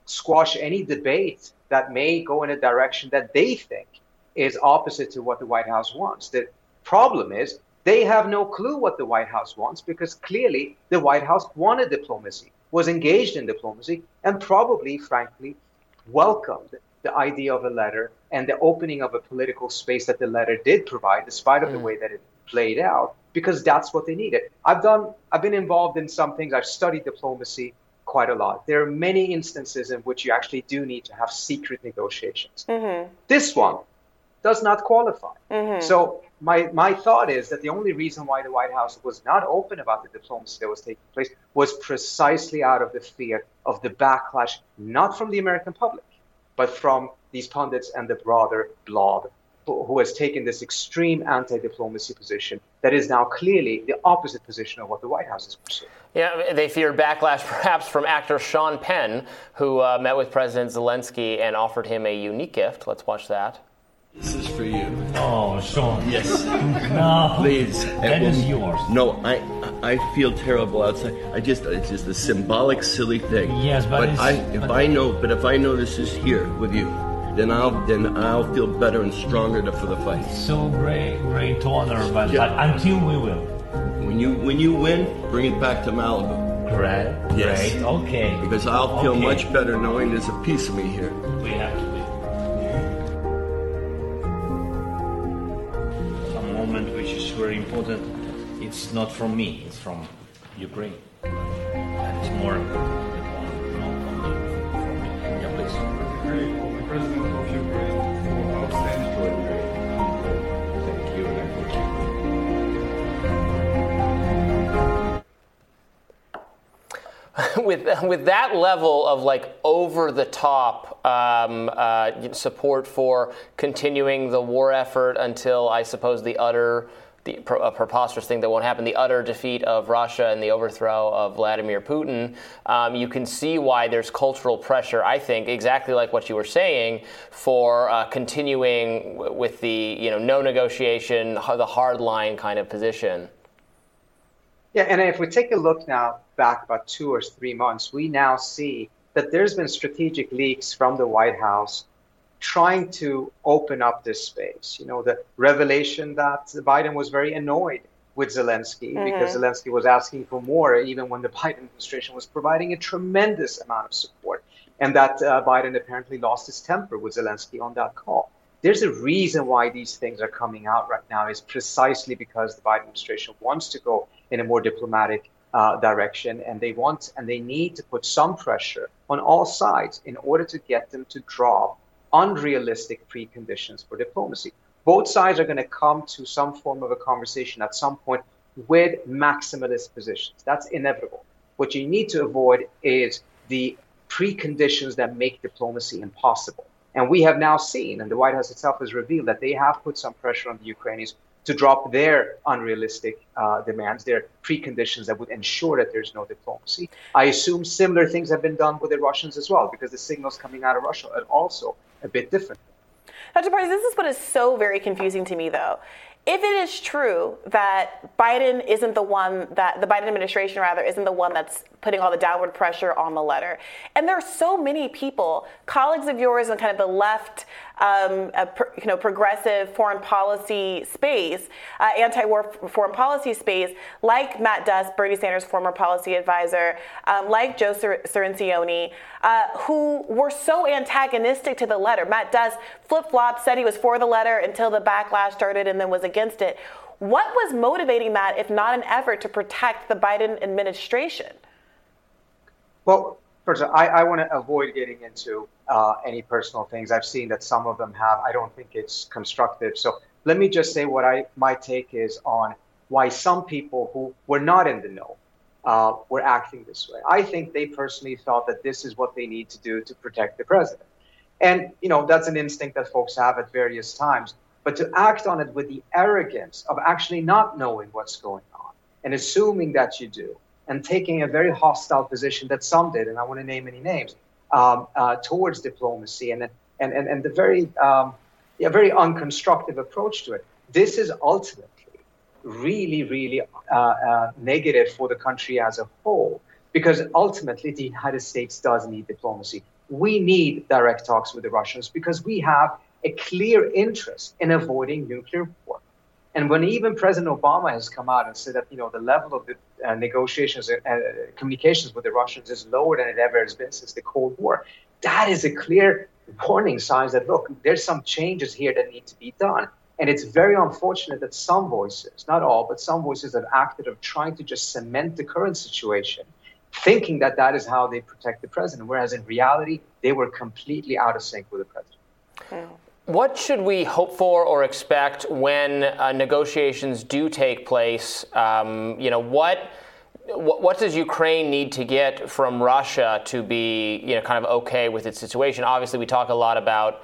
squash any debate that may go in a direction that they think is opposite to what the White House wants. The problem is they have no clue what the White House wants because clearly the White House wanted diplomacy, was engaged in diplomacy, and probably, frankly, welcomed the idea of a letter and the opening of a political space that the letter did provide, despite of mm. the way that it played out, because that's what they needed. I've done, I've been involved in some things. I've studied diplomacy quite a lot. There are many instances in which you actually do need to have secret negotiations. Mm-hmm. This one does not qualify. Mm-hmm. So my my thought is that the only reason why the White House was not open about the diplomacy that was taking place was precisely out of the fear of the backlash, not from the American public, but from these pundits and the broader blob who has taken this extreme anti-diplomacy position that is now clearly the opposite position of what the White House is pursuing. Yeah, they feared backlash *laughs* perhaps from actor Sean Penn, who uh, met with President Zelensky and offered him a unique gift. Let's watch that. This is for you. Oh, Sean. Yes. no. Please. That is yours. No, I I feel terrible outside. I just it's just a symbolic, silly thing. Yes, but, but I if but I know but if I know this is here with you, then I'll then I'll feel better and stronger to, for the fight. So great, great honor, but, yeah. but until we will. When you when you win, bring it back to Malibu. Great. Yes. Great. Okay. Because I'll feel okay. much better knowing there's a piece of me here. We have to. Be. A moment which is very important. It's not from me, it's from Ukraine. That is more important than from me. Yeah, please. The President of Ukraine for outstanding Thank you *laughs* with with that level of like over the top um, uh, support for continuing the war effort until I suppose the utter the a preposterous thing that won't happen, the utter defeat of Russia and the overthrow of Vladimir Putin, um, you can see why there's cultural pressure, I think, exactly like what you were saying, for uh, continuing with the you know no negotiation, the hard line kind of position. Yeah, and if we take a look now back about two or three months, we now see that there's been strategic leaks from the White House trying to open up this space. You know, the revelation that Biden was very annoyed with Zelensky mm-hmm. because Zelensky was asking for more, even when the *laughs* Biden administration was providing a tremendous amount of support, and that uh, Biden apparently lost his temper with Zelensky on that call. There's a reason why these things are coming out right now is precisely because the Biden administration wants to go in a more diplomatic uh, direction, and they want and they need to put some pressure on all sides in order to get them to drop unrealistic preconditions for diplomacy. Both sides are going to come to some form of a conversation at some point with maximalist positions. That's inevitable. What you need to avoid is the preconditions that make diplomacy impossible. And we have now seen, and the White House itself has revealed that they have put some pressure on the Ukrainians to drop their unrealistic uh, demands, their preconditions that would ensure that there's no diplomacy. I assume similar things have been done with the Russians as well, because the signals coming out of Russia are also a bit different. Dr. This is what is so very confusing to me, though. If it is true that Biden isn't the one that the Biden administration rather isn't the one that's putting all the downward pressure on the letter, and there are so many people, colleagues of yours in kind of the left, um, you know, progressive foreign policy space, uh, anti-war foreign policy space, like Matt Duss, Bernie Sanders' former policy advisor, um, like Joe Cirincione, uh, who were so antagonistic to the letter. Matt Duss flip-flopped, said he was for the letter until the backlash started, and then was against it. What was motivating that, if not an effort to protect the Biden administration? Well, first, of I, I want to avoid getting into uh, any personal things. I've seen that some of them have. I don't think it's constructive. So let me just say what I my take is on why some people who were not in the know uh, were acting this way. I think they personally felt that this is what they need to do to protect the president. And you know that's an instinct that folks have at various times. But to act on it with the arrogance of actually not knowing what's going on and assuming that you do, and taking a very hostile position that some did, and I want to name any names, um, uh, towards diplomacy and, and, and, and the very, um, yeah, very unconstructive approach to it. This is ultimately really, really uh, uh, negative for the country as a whole, because ultimately the United States does need diplomacy. We need direct talks with the Russians because we have a clear interest in avoiding nuclear war. And when even President Obama has come out and said that you know the level of the uh, negotiations and uh, communications with the Russians is lower than it ever has been since the Cold War, that is a clear warning signs that look, there's some changes here that need to be done. And it's very unfortunate that some voices, not all, but some voices have acted of trying to just cement the current situation, thinking that that is how they protect the president, whereas in reality, they were completely out of sync with the president. What should we hope for or expect when uh, negotiations do take place? Um, you know, what, what, what does Ukraine need to get from Russia to be, you know, kind of okay with its situation? Obviously, we talk a lot about,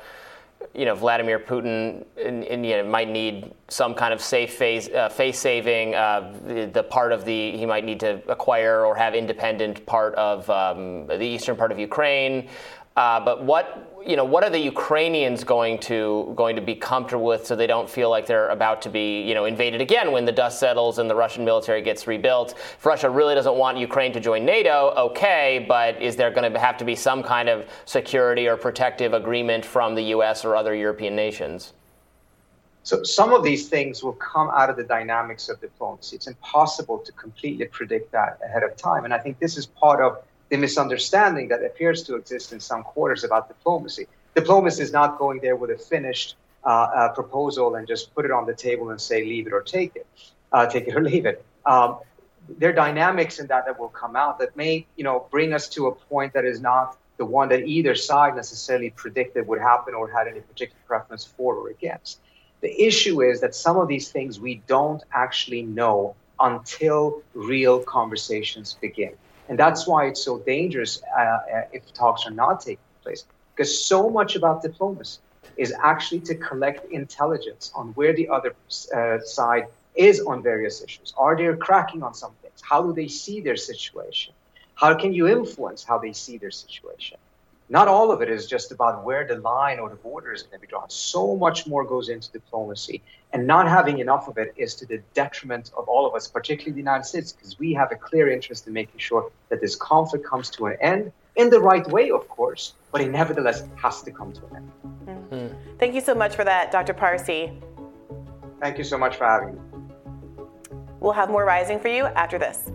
you know, Vladimir Putin, and, and you know, might need some kind of safe face, uh, face saving. Uh, the, the, part of the he might need to acquire or have independent part of um, the eastern part of Ukraine. Uh, but what you know, what are the Ukrainians going to going to be comfortable with, so they don't feel like they're about to be you know invaded again when the dust settles and the Russian military gets rebuilt? If Russia really doesn't want Ukraine to join NATO, okay, but is there going to have to be some kind of security or protective agreement from the U.S. or other European nations? So some of these things will come out of the dynamics of diplomacy. It's impossible to completely predict that ahead of time, and I think this is part of the misunderstanding that appears to exist in some quarters about diplomacy. Diplomacy is not going there with a finished uh, uh, proposal and just put it on the table and say leave it or take it, uh, take it or *laughs* leave it. Um, there are dynamics in that that will come out that may, you know, bring us to a point that is not the one that either side necessarily predicted would happen or had any particular preference for or against. The issue is that some of these things we don't actually know until real conversations begin. And that's why it's so dangerous uh, uh, if talks are not taking place. Because so much about diplomacy is actually to collect intelligence on where the other uh, side is on various issues. Are they cracking on some things? How do they see their situation? How can you influence how they see their situation? Not all of it is just about where the line or the border is going to be drawn. So much more goes into diplomacy. And not having enough of it is to the detriment of all of us, particularly the United States, because we have a clear interest in making sure that this conflict comes to an end in the right way, of course, but it nevertheless has to come to an end. Mm-hmm. Thank you so much for that, Dr. Parsi. Thank you so much for having me. We'll have more rising for you after this.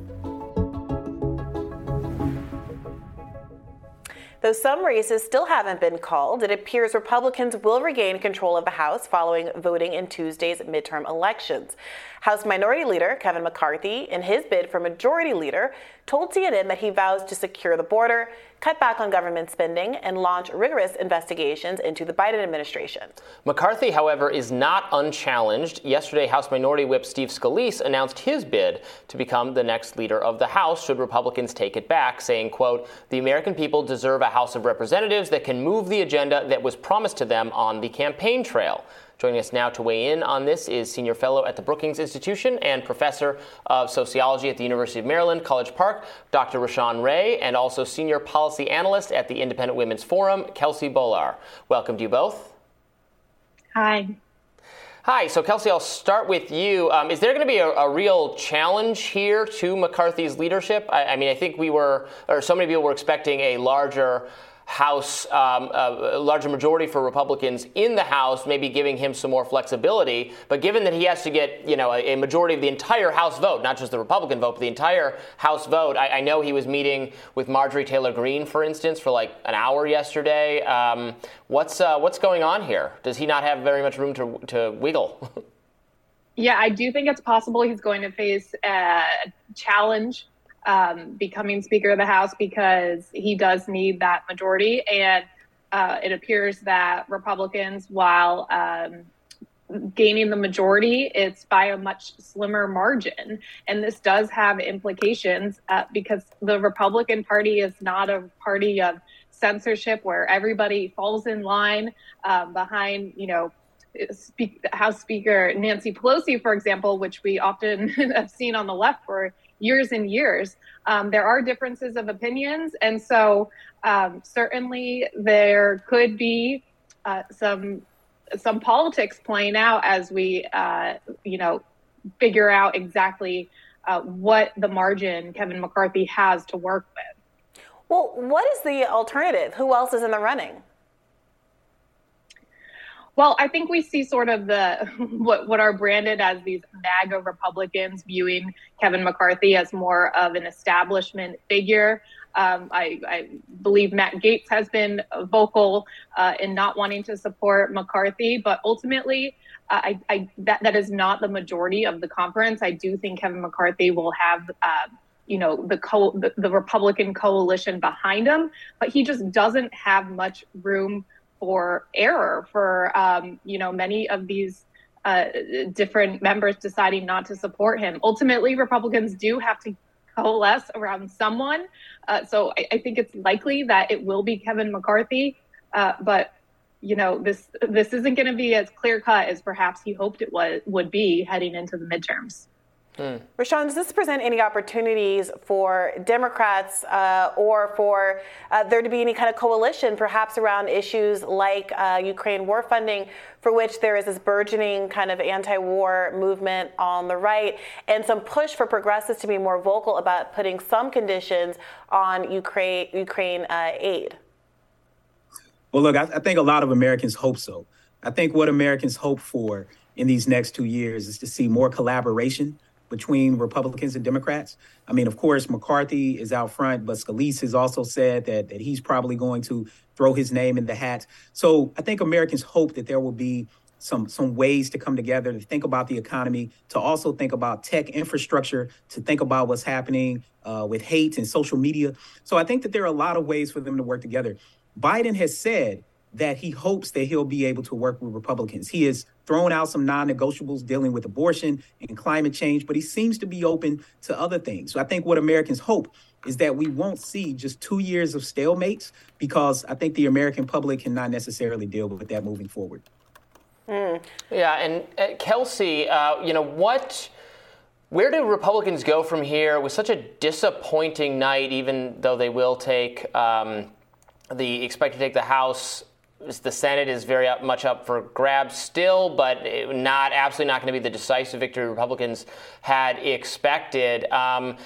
Though some races still haven't been called, it appears Republicans will regain control of the House following voting in Tuesday's midterm elections. House Minority Leader Kevin McCarthy, in his bid for Majority Leader, told CNN that he vows to secure the border, cut back on government spending, and launch rigorous investigations into the Biden administration. McCarthy, however, is not unchallenged. Yesterday, House Minority Whip Steve Scalise announced his bid to become the next leader of the House should Republicans take it back, saying, quote, the American people deserve a House of Representatives that can move the agenda that was promised to them on the campaign trail. Joining us now to weigh in on this is senior fellow at the Brookings Institution and professor of sociology at the University of Maryland, College Park, Dr. Rashawn Ray, and also senior policy analyst at the Independent Women's Forum, Kelsey Bolar. Welcome to you both. Hi. Hi, so Kelsey, I'll start with you. Um, is there going to be a, a, real challenge here to McCarthy's leadership? I, I mean, I think we were, or so many people were expecting a larger House, um, a larger majority for Republicans in the House, maybe giving him some more flexibility. But given that he has to get, you know, a, a majority of the entire House vote, not just the Republican vote, but the entire House vote, I, I know he was meeting with Marjorie Taylor Greene, for instance, for like an hour yesterday. Um, what's uh, what's going on here? Does he not have very much room to to wiggle? *laughs* yeah, I do think it's possible he's going to face a challenge um, becoming Speaker of the House because he does need that majority. And uh, it appears that Republicans, while um, gaining the majority, it's by a much slimmer margin. And this does have implications uh, because the Republican Party is not a party of censorship where everybody falls in line um, behind, you know, Speak, House Speaker Nancy Pelosi, for example, which we often *laughs* have seen on the left for years and years. Um, there are differences of opinions, and so um, certainly there could be uh, some some politics playing out as we, uh, you know, figure out exactly uh, what the margin Kevin McCarthy has to work with. Well, what is the alternative? Who else is in the running? Well, I think we see sort of the *laughs* what what are branded as these MAGA Republicans viewing Kevin McCarthy as more of an establishment figure. Um, I, I, believe Matt Gaetz has been vocal uh, in not wanting to support McCarthy, but ultimately, uh, I, I, that that is not the majority of the conference. I do think Kevin McCarthy will have. Uh, you know the, co- the the Republican coalition behind him, but he just doesn't have much room for error for um, you know many of these uh, different members deciding not to support him. Ultimately, Republicans do have to coalesce around someone. Uh, so I, I, think it's likely that it will be Kevin McCarthy. Uh, but you know this this isn't going to be as clear cut as perhaps he hoped it was would be heading into the midterms. Mm. Rashawn, does this present any opportunities for Democrats uh, or for uh, there to be any kind of coalition, perhaps around issues like uh, Ukraine war funding, for which there is this burgeoning kind of anti war movement on the right, and some push for progressives to be more vocal about putting some conditions on Ukraine, Ukraine uh, aid? Well, look, I, I think a lot of Americans hope so. I think what Americans hope for in these next two years is to see more collaboration between Republicans and Democrats. I mean, of course, McCarthy is out front, but Scalise has also said that that he's probably going to throw his name in the hat. So I think Americans hope that there will be some some ways to come together to think about the economy, to also think about tech infrastructure, to think about what's happening uh, with hate and social media. So I think that there are a lot of ways for them to work together. Biden has said that he hopes that he'll be able to work with Republicans. He has thrown out some non negotiables dealing with abortion and climate change, but he seems to be open to other things. So I think what Americans hope is that we won't see just two years of stalemates because I think the American public cannot necessarily deal with that moving forward. Mm. Yeah, and uh, Kelsey, uh, you know, what. Where do Republicans go from here with such a disappointing night, even though they will take um, the expect to take the House the Senate is very up, much up for grabs still, but not absolutely not going to be the decisive victory Republicans had expected. Um,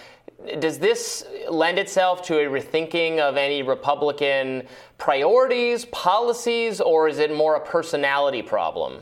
does this lend itself to a rethinking of any Republican priorities, policies, or is it more a personality problem?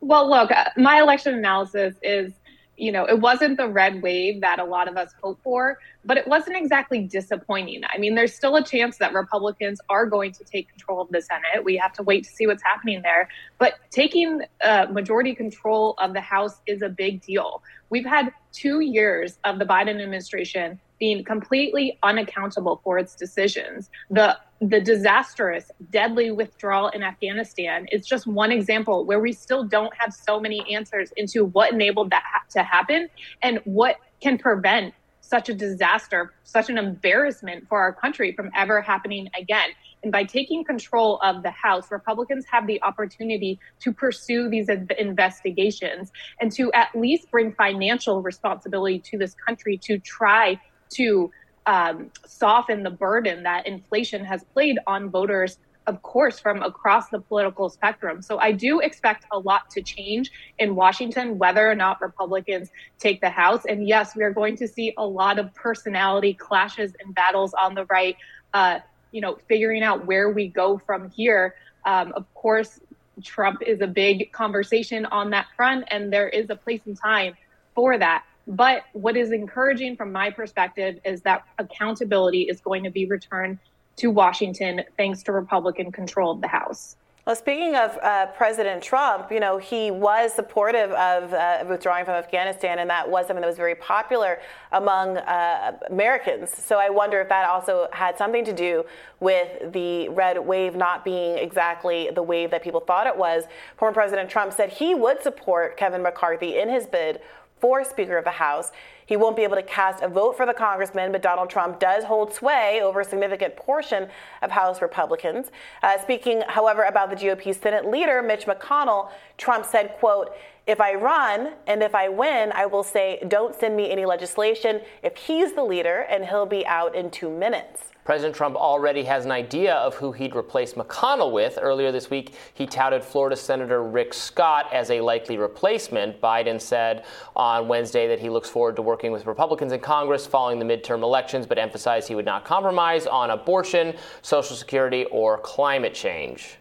Well, look, uh, my election analysis is you know, it wasn't the red wave that a lot of us hope for, but it wasn't exactly disappointing. I mean, there's still a chance that Republicans are going to take control of the Senate. We have to wait to see what's happening there. But taking uh, majority control of the House is a big deal. We've had two years of the Biden administration being completely unaccountable for its decisions. The the disastrous, deadly withdrawal in Afghanistan is just one example where we still don't have so many answers into what enabled that ha- to happen and what can prevent such a disaster, such an embarrassment for our country from ever happening again. And by taking control of the House, Republicans have the opportunity to pursue these investigations and to at least bring financial responsibility to this country to try to um, soften the burden that inflation has played on voters of course, from across the political spectrum. So I do expect a lot to change in Washington, whether or not Republicans take the House. And yes, we are going to see a lot of personality clashes and battles on the right. Uh, you know, figuring out where we go from here. Um, of course, Trump is a big conversation on that front, and there is a place and time for that. But what is encouraging from my perspective is that accountability is going to be returned to Washington thanks to Republican control of the House. Well, speaking of uh, President Trump, you know, he was supportive of uh, withdrawing from Afghanistan, and that was something that was very popular among uh, Americans. So I wonder if that also had something to do with the red wave not being exactly the wave that people thought it was. Former President Trump said he would support Kevin McCarthy in his bid for Speaker of the House. He won't be able to cast a vote for the congressman, but Donald Trump does hold sway over a significant portion of House Republicans. Uh, speaking, however, about the GOP Senate leader, Mitch McConnell, Trump said, quote, if I run and if I win, I will say, don't send me any legislation if he's the leader, and he'll be out in two minutes. President Trump already has an idea of who he'd replace McConnell with. Earlier this week, he touted Florida Senator Rick Scott as a likely replacement. Biden said on Wednesday that he looks forward to working with Republicans in Congress following the midterm elections, but emphasized he would not compromise on abortion, Social Security, or climate change.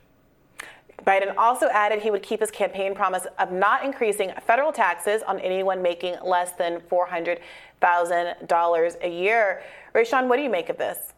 Biden also added he would keep his campaign promise of not increasing federal taxes on anyone making less than $400,000 a year. Rashawn, what do you make of this?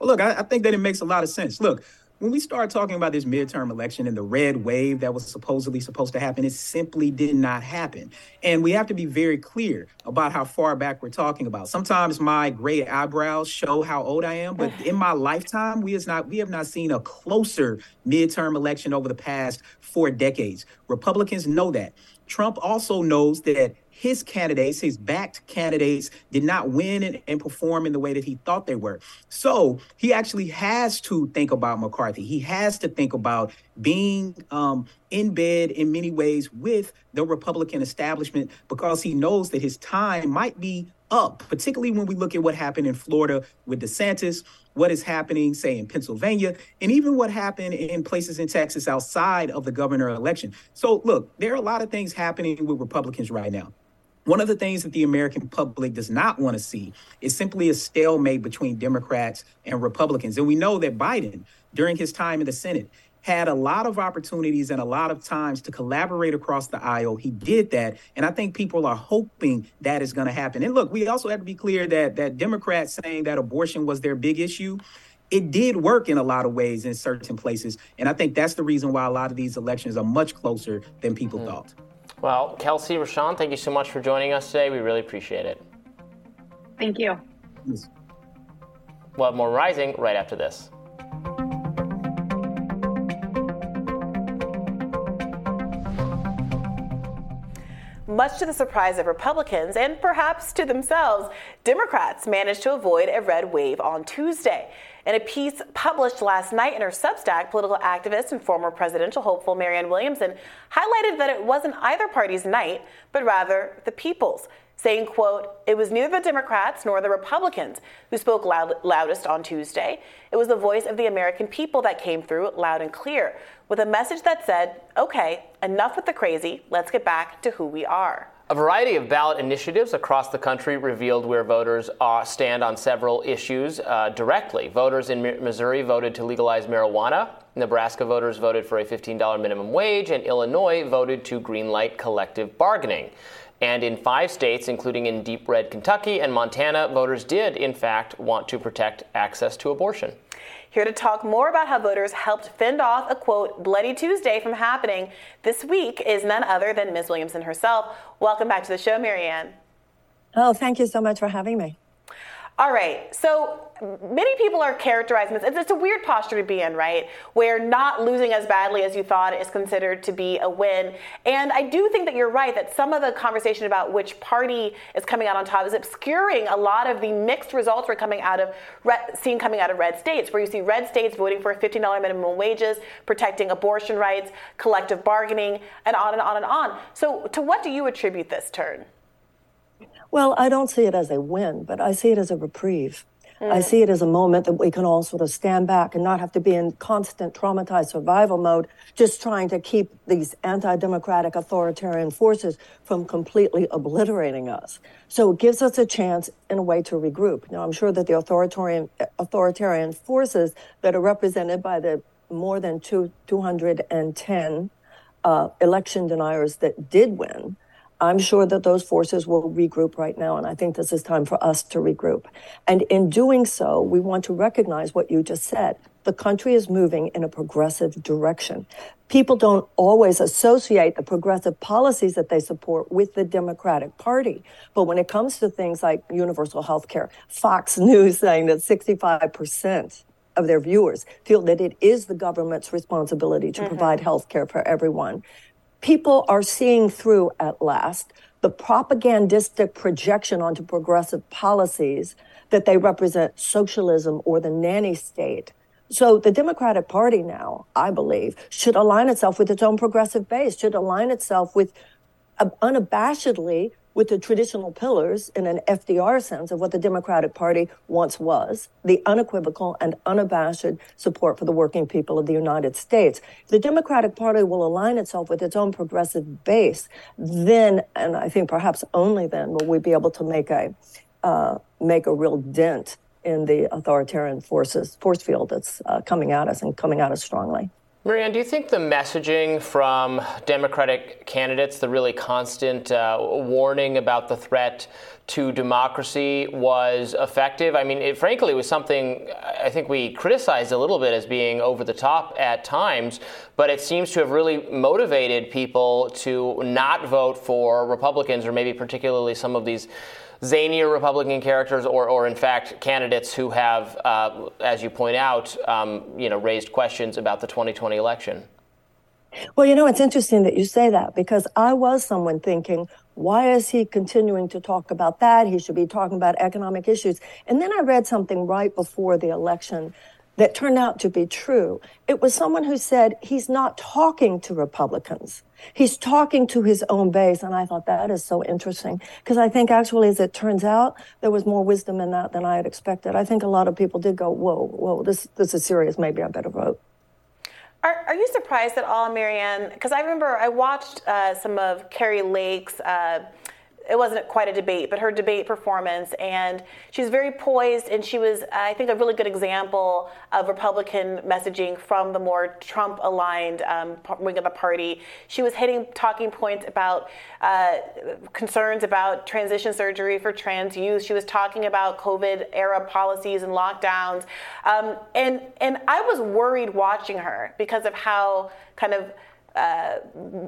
Well, look, I, I think that it makes a lot of sense. Look, when we start talking about this midterm election and the red wave that was supposedly supposed to happen, it simply did not happen. And we have to be very clear about how far back we're talking about. Sometimes my gray eyebrows show how old I am, but in my lifetime, we has not we have not seen a closer midterm election over the past four decades. Republicans know that. Trump also knows that his candidates, his backed candidates, did not win and, and, perform in the way that he thought they were. So he actually has to think about McCarthy. He has to think about being um, in bed in many ways with the Republican establishment because he knows that his time might be up, particularly when we look at what happened in Florida with DeSantis, what is happening, say, in Pennsylvania, and even what happened in places in Texas outside of the governor election. So, look, there are a lot of things happening with Republicans right now. One of the things that the American public does not want to see is simply a stalemate between Democrats and Republicans. And we know that Biden, during his time in the Senate, had a lot of opportunities and a lot of times to collaborate across the aisle. He did that, and I think people are hoping that is going to happen. And look, we also have to be clear that that Democrats saying that abortion was their big issue, it did work in a lot of ways in certain places, and I think that's the reason why a lot of these elections are much closer than people mm-hmm. thought. Well, Kelsey, Rashawn, thank you so much for joining us today. We really appreciate it. Thank you. We'll have more rising right after this. Much to the surprise of Republicans and perhaps to themselves, Democrats managed to avoid a red wave on Tuesday. In a piece published last night in her Substack, political activist and former presidential hopeful Marianne Williamson highlighted that it wasn't either party's night, but rather the people's, saying, quote, it was neither the Democrats nor the Republicans who spoke loud, loudest on Tuesday. It was the voice of the American people that came through loud and clear with a message that said, okay, enough with the crazy, let's get back to who we are. A variety of ballot initiatives across the country revealed where voters uh, stand on several issues uh, directly. Voters in Missouri voted to legalize marijuana. Nebraska voters voted for a $15 minimum wage, and Illinois voted to greenlight collective bargaining. And in five states, including in deep red Kentucky and Montana, voters did, in fact, want to protect access to abortion. Here to talk more about how voters helped fend off a quote, Bloody Tuesday from happening this week is none other than Ms. Williamson herself. Welcome back to the show, Marianne. Oh, thank you so much for having me. All right. So many people are characterizing this. It's a weird posture to be in, right? Where not losing as badly as you thought is considered to be a win. And I do think that you're right that some of the conversation about which party is coming out on top is obscuring a lot of the mixed results we're coming out of seeing coming out of red states, where you see red states voting for $15 minimum wages, protecting abortion rights, collective bargaining, and on and on and on. So, to what do you attribute this turn? Well, I don't see it as a win, but I see it as a reprieve. Mm. I see it as a moment that we can all sort of stand back and not have to be in constant traumatized survival mode, just trying to keep these anti democratic authoritarian forces from completely obliterating us. So it gives us a chance, in a way, to regroup. Now, I'm sure that the authoritarian, authoritarian forces that are represented by the more than two, 210 uh, election deniers that did win I'm sure that those forces will regroup right now, and I think this is time for us to regroup. And in doing so, we want to recognize what you just said. The country is moving in a progressive direction. People don't always associate the progressive policies that they support with the Democratic Party. But when it comes to things like universal health care, Fox *laughs* News saying that 65% of their viewers feel that it is the government's responsibility to mm-hmm. provide health care for everyone people are seeing through at last the propagandistic projection onto progressive policies that they represent socialism or the nanny state. So the Democratic Party now, I believe, should align itself with its own progressive base, should align itself with uh, unabashedly with the traditional pillars in an FDR sense of what the Democratic Party once was the unequivocal and unabashed support for the working people of the United States. The Democratic Party will align itself with its own progressive base, then, and I think perhaps only then, will we be able to make a uh, make a real dent in the authoritarian forces force field that's uh, coming at us and coming at us strongly. Marianne, do you think the messaging from Democratic candidates, the really constant uh, warning about the threat to democracy, was effective? I mean, it, frankly, was something I think we criticized a little bit as being over the top at times, but it seems to have really motivated people to not vote for Republicans or maybe particularly some of these zanier Republican characters, or, or in fact, candidates who have, uh, as you point out, um, you know, raised questions about the 2020 election? Well, you know, it's interesting that you say that because I was someone thinking, why is he continuing to talk about that? He should be talking about economic issues. And then I read something right before the election that turned out to be true. It was someone who said he's not talking to Republicans. He's talking to his own base. And I thought that is so interesting because I think actually, as it turns out, there was more wisdom in that than I had expected. I think a lot of people did go, whoa, whoa, this, this is serious. Maybe I better vote. Are, are you surprised at all, Marianne? Because I remember I watched uh, some of Kari Lake's. Uh, it wasn't quite a debate, but her debate performance. And she's very poised, and she was, I think, a really good example of Republican messaging from the more Trump aligned um, wing of the party. She was hitting talking points about uh, concerns about transition surgery for trans youth. She was talking about COVID era policies and lockdowns. Um, and, and I was worried watching her because of how kind of uh,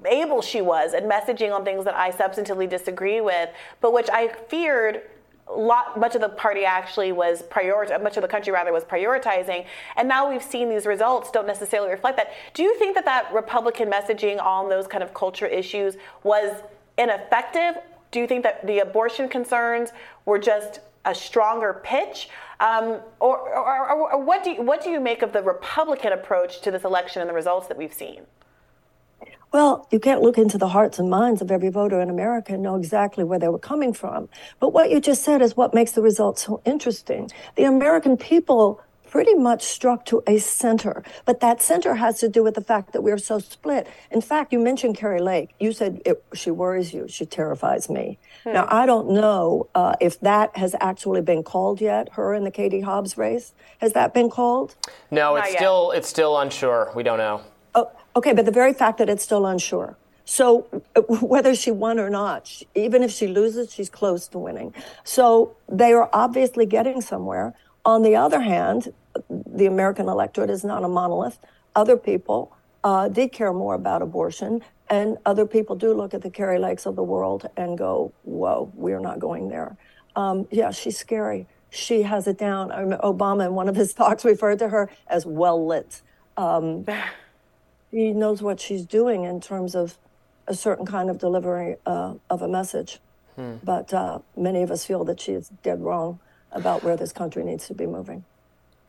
able she was at messaging on things that I substantively disagree with, but which I feared lot much of the party actually was prioritizing much of the country rather was prioritizing. And now we've seen these results don't necessarily reflect that. Do you think that that republican messaging on those kind of culture issues was ineffective? Do you think that the abortion concerns were just a stronger pitch? Um, or, or, or, what do you, what do you make of the republican approach to this election and the results that we've seen well, you can't look into the hearts and minds of every voter in America and know exactly where they were coming from. But what you just said is what makes the results so interesting. The American people pretty much struck to a center, but that center has to do with the fact that we're so split. In fact, you mentioned Kari Lake. You said it, she worries you, she terrifies me. Hmm. Now, I don't know uh, if that has actually been called yet. Her in the Katie Hobbs race has that been called? No, it's still it's still unsure. We don't know. Okay, but the very fact that it's still unsure. So *laughs* whether she won or not, even if she loses, she's close to winning. So they are obviously getting somewhere. On the other hand, the American electorate is not a monolith. Other people uh, did care more about abortion. And other people do look at the Kari Lakes of the world and go, whoa, we're not going there. Um, yeah, she's scary. She has it down. I mean, Obama, in one of his *laughs* talks, referred to her as well lit. Um, *sighs* he knows what she's doing in terms of a certain kind of delivery uh, of a message. Hmm. But uh, many of us feel that she is dead wrong about where this country needs to be moving.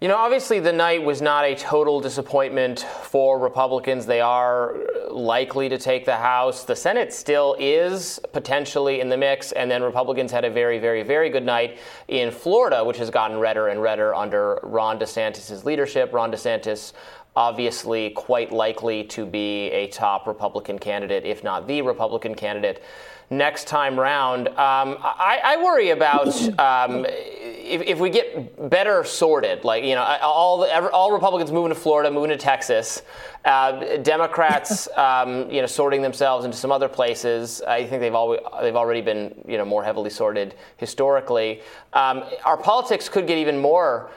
You know, obviously, the night was not a total disappointment for Republicans. They are likely to take the House. The Senate still is potentially in the mix. And then Republicans had a very, very, very good night in Florida, which has gotten redder and redder under Ron DeSantis' leadership. Ron DeSantis obviously quite likely to be a top Republican candidate, if not the Republican candidate next time round. Um, I, I, worry about um, if, if, we get better sorted, like you know, all all Republicans moving to Florida, moving to Texas, uh, Democrats, *laughs* um, you know, sorting themselves into some other places. I think they've always they've already been you know more heavily sorted historically. Um, our politics could get even more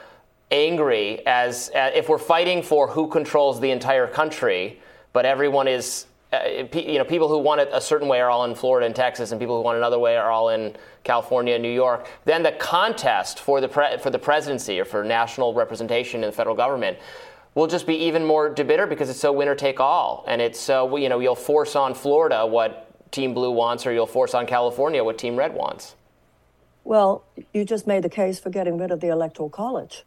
angry as uh, if we're fighting for who controls the entire country, but everyone is uh, you know, people who want it a certain way are all in Florida and Texas, and people who want another way are all in California and New York. Then the contest for the pre- for the presidency or for national representation in the federal government will just be even more bitter because it's so winner take all, and it's so you know you'll force on Florida what Team Blue wants, or you'll force on California what Team Red wants. Well, you just made the case for getting rid of the Electoral College.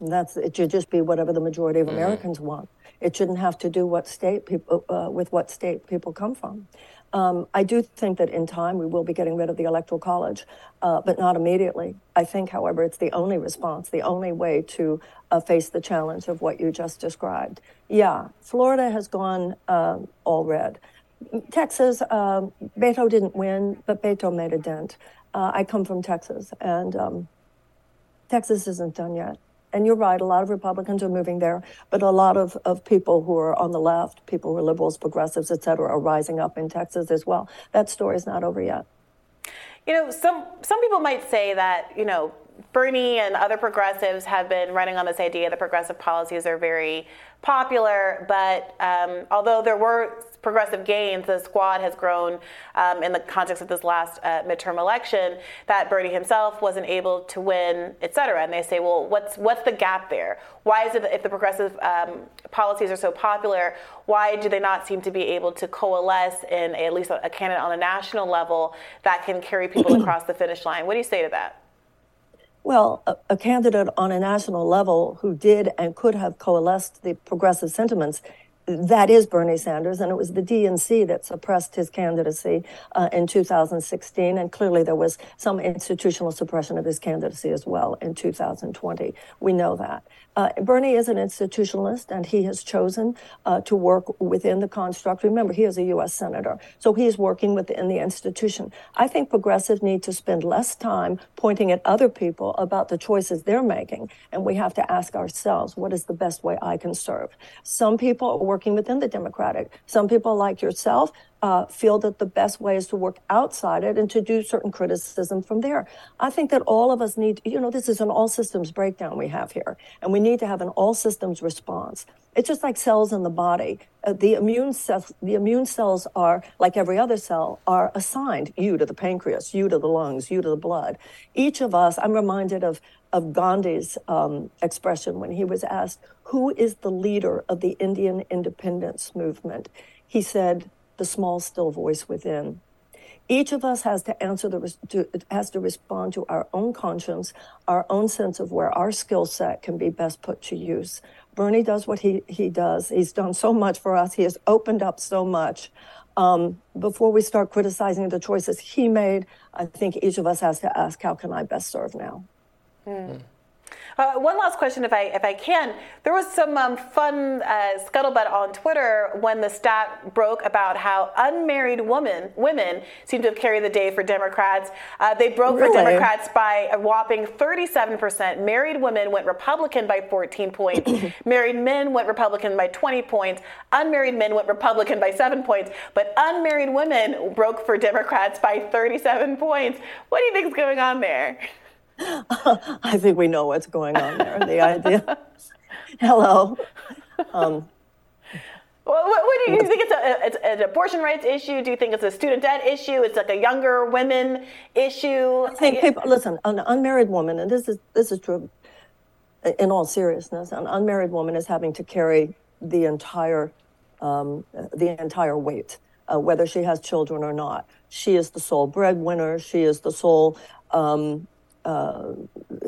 And that's it should just be whatever the majority of mm-hmm. Americans want. It shouldn't have to do what state people uh, with what state people come from. Um, I do think that in time we will be getting rid of the electoral college, uh, but not immediately. I think, however, it's the only response, the only way to uh, face the challenge of what you just described. Yeah, Florida has gone uh, all red. Texas, um, Beto didn't win, but Beto made a dent. Uh, I come from Texas, and um, Texas isn't done yet and you're right, a lot of Republicans are moving there, but a lot of, of people who are on the left, people who are liberals, progressives, et cetera, are rising up in Texas as well. That story is not over yet. You know, some some people might say that, you know, Bernie and other progressives have been running on this idea that progressive policies are very popular, but um, although there were progressive gains, the squad has grown um, in the context of this last uh, midterm election that Bernie himself wasn't able to win, et cetera. And they say, well, what's what's the gap there? Why is it that if the progressive um, policies are so popular, why do they not seem to be able to coalesce in a, at least a, a candidate on a national level that can carry people *clears throat* across the finish line? What do you say to that? Well, a, a, candidate on a national level who did and could have coalesced the progressive sentiments that is Bernie Sanders, and it was the DNC that suppressed his candidacy uh, in 2016, and clearly there was some institutional suppression of his candidacy as well in 2020. We know that. Uh, Bernie is an institutionalist, and he has chosen uh, to work within the construct. Remember, he is a U.S. senator, so he is working within the institution. I think progressives need to spend less time pointing at other people about the choices they're making, and we have to ask ourselves, what is the best way I can serve? Some people are working within the Democratic. Some people, like yourself, uh, feel that the best way is to work outside it and to do certain criticism from there. I think that all of us need, you know, this is an all systems breakdown we have here, and we need to have an all systems response. It's just like cells in the body. Uh, the immune cells, the immune cells are like every other cell, are assigned you to the pancreas, you to the lungs, you to the blood. Each of us, I'm reminded of of Gandhi's um, expression when he was asked, "Who is the leader of the Indian independence movement?" He said, the small, still voice within. Each of us has to answer the to, has to respond to our own conscience, our own sense of where our skill set can be best put to use. Bernie does what he he does. He's done so much for us. He has opened up so much. Um, before we start criticizing the choices he made, I think each of us has to ask, how can I best serve now? Mm. Uh, one last question, if I if I can. There was some um, fun uh, scuttlebutt on Twitter when the stat broke about how unmarried women women seem to have carried the day for Democrats. Uh, they broke really? for Democrats by a whopping 37 percent. Married women went Republican by 14 points. *clears throat* married men went Republican by 20 points. Unmarried men went Republican by seven points. But unmarried women broke for Democrats by 37 points. What do you think is going on there? *laughs* I think we know what's going on there. The idea. Hello. Um, What, what, what do you, you think it's, a, it's an abortion rights issue? Do you think it's a student debt issue? It's like a younger women issue? I think people listen. An unmarried woman, and this is this is true. In all seriousness, an unmarried woman is having to carry the entire um, the entire weight, uh, whether she has children or not. She is the sole breadwinner. She is the sole um, uh,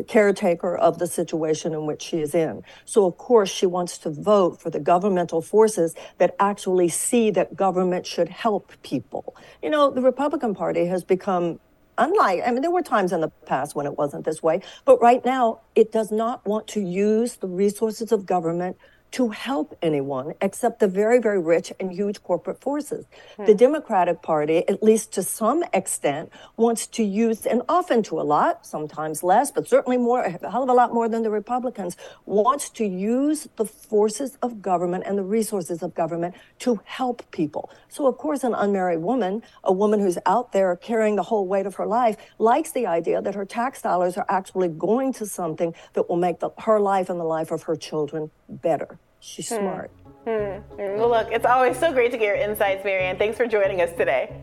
caretaker of the situation in which she is in. So, of course, she wants to vote for the governmental forces that actually see that government should help people. You know, the Republican Party has become unlike, I mean, there were times in the past when it wasn't this way, but right now it does not want to use the resources of government to help anyone except the very, very rich and huge corporate forces. Hmm. The Democratic Party, at least to some extent, wants to use, and often to a lot, sometimes less, but certainly more, a hell of a lot more than the Republicans, wants to use the forces of government and the resources of government to help people. So, of course, an unmarried woman, a woman who's out there carrying the whole weight of her life, likes the idea that her tax dollars are actually going to something that will make the, her life and the life of her children better. She's hmm. smart. Hmm. Well, look, it's always so great to get your insights, Marianne. Thanks for joining us today.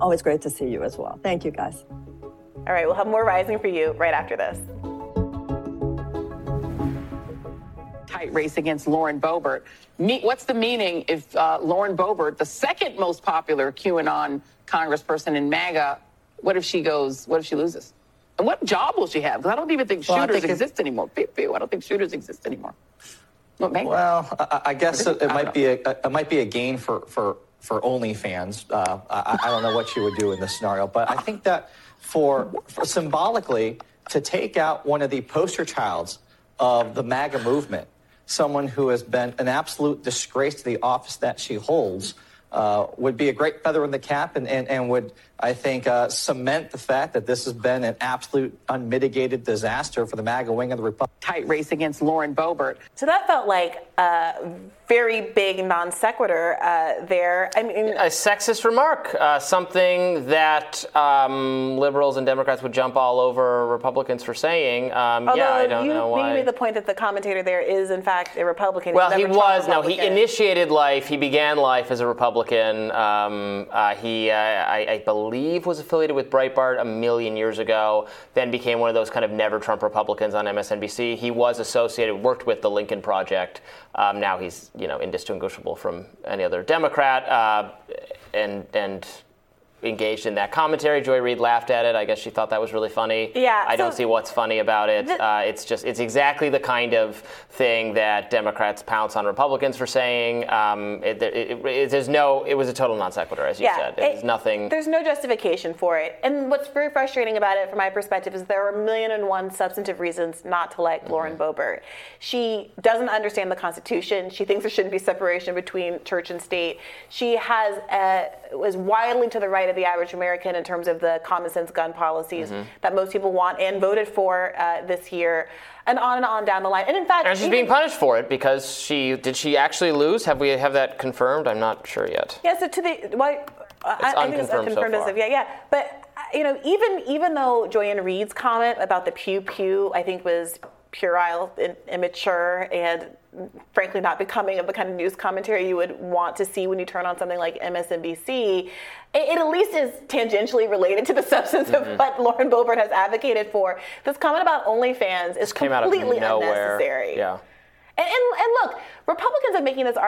Always great to see you as well. Thank you, guys. All right, we'll have more Rising for you right after this. Tight race against Lauren Boebert. Me, what's the meaning if uh, Lauren Boebert, the second most popular QAnon congressperson in MAGA, what if she goes, what if she loses? And what job will she have? Because I don't even think shooters well, think exist anymore. Pew, pew, I don't think shooters exist anymore. Well, I, I guess it, it might be a, it might be a gain for for for OnlyFans. Uh, I, I, don't know what you would do in this scenario, but I think that for, for symbolically to take out one of the poster childs of the MAGA movement, someone who has been an absolute disgrace to the office that she holds, uh, would be a great feather in the cap and, and, and would, I think, uh, cement the fact that this has been an absolute unmitigated disaster for the MAGA wing of the Republic. Tight race against Lauren Boebert. So that felt like a very big non sequitur uh, there. I mean, a sexist remark, uh, something that um, liberals and Democrats would jump all over Republicans for saying. Um, yeah, I don't you, know why. You made the point that the commentator there is, in fact, a Republican. Well, he was. No, he initiated life. He began life as a Republican. Um, uh, he, uh, I, I believe, was affiliated with Breitbart a million years ago. Then became one of those kind of never Trump Republicans on MSNBC. He was associated, worked with the Lincoln Project. Um, now he's you know indistinguishable from any other Democrat, uh, and and engaged in that commentary. Joy Reid laughed at it. I guess she thought that was really funny. Yeah. I so don't see what's funny about it. The, uh, it's just it's exactly the kind of thing that Democrats pounce on Republicans for saying. Um, it, it, it, there's no. It was a total non sequitur, as you yeah, said. There's nothing. There's no justification for it. And what's very frustrating about it, from my perspective, is there are a million and one substantive reasons not to like mm-hmm. Lauren Boebert. She doesn't understand the Constitution. She thinks there shouldn't be separation between church and state. She has a, was widely to the right of the average American in terms of the common sense gun policies mm-hmm. that most people want and voted for uh, this year, and on and on down the line. And in fact, and she's even, being punished for it because she did she actually lose? Have we have that confirmed? I'm not sure yet. Yeah. So to the well, I, I, think it's unconfirmed so as of yeah, yeah, but. You know, even even though Joy-Ann comment about the pew pew, I think was puerile and immature and frankly not becoming of the kind of news commentary you would want to see when you turn on something like MSNBC, it, it at least is tangentially related to the *laughs* substance mm-hmm. of what Lauren Boebert has advocated for. This comment about OnlyFans is completely unnecessary. Yeah. And, and, and, look, Republicans have making this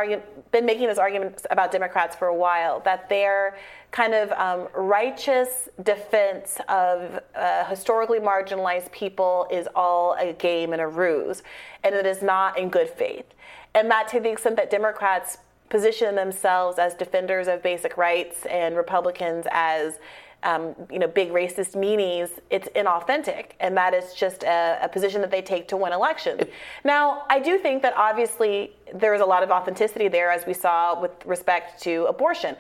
been making this argument about Democrats for a while that their kind of um, righteous defense of uh, historically marginalized people is all a game and a ruse, and it is not in good faith. And that to the extent that Democrats position themselves as defenders of basic rights and Republicans as um, you know, big racist meanies, it's inauthentic. And that is just a, a position that they take to win elections. now, I do think that obviously there is a lot of authenticity there, as we saw with respect to abortion.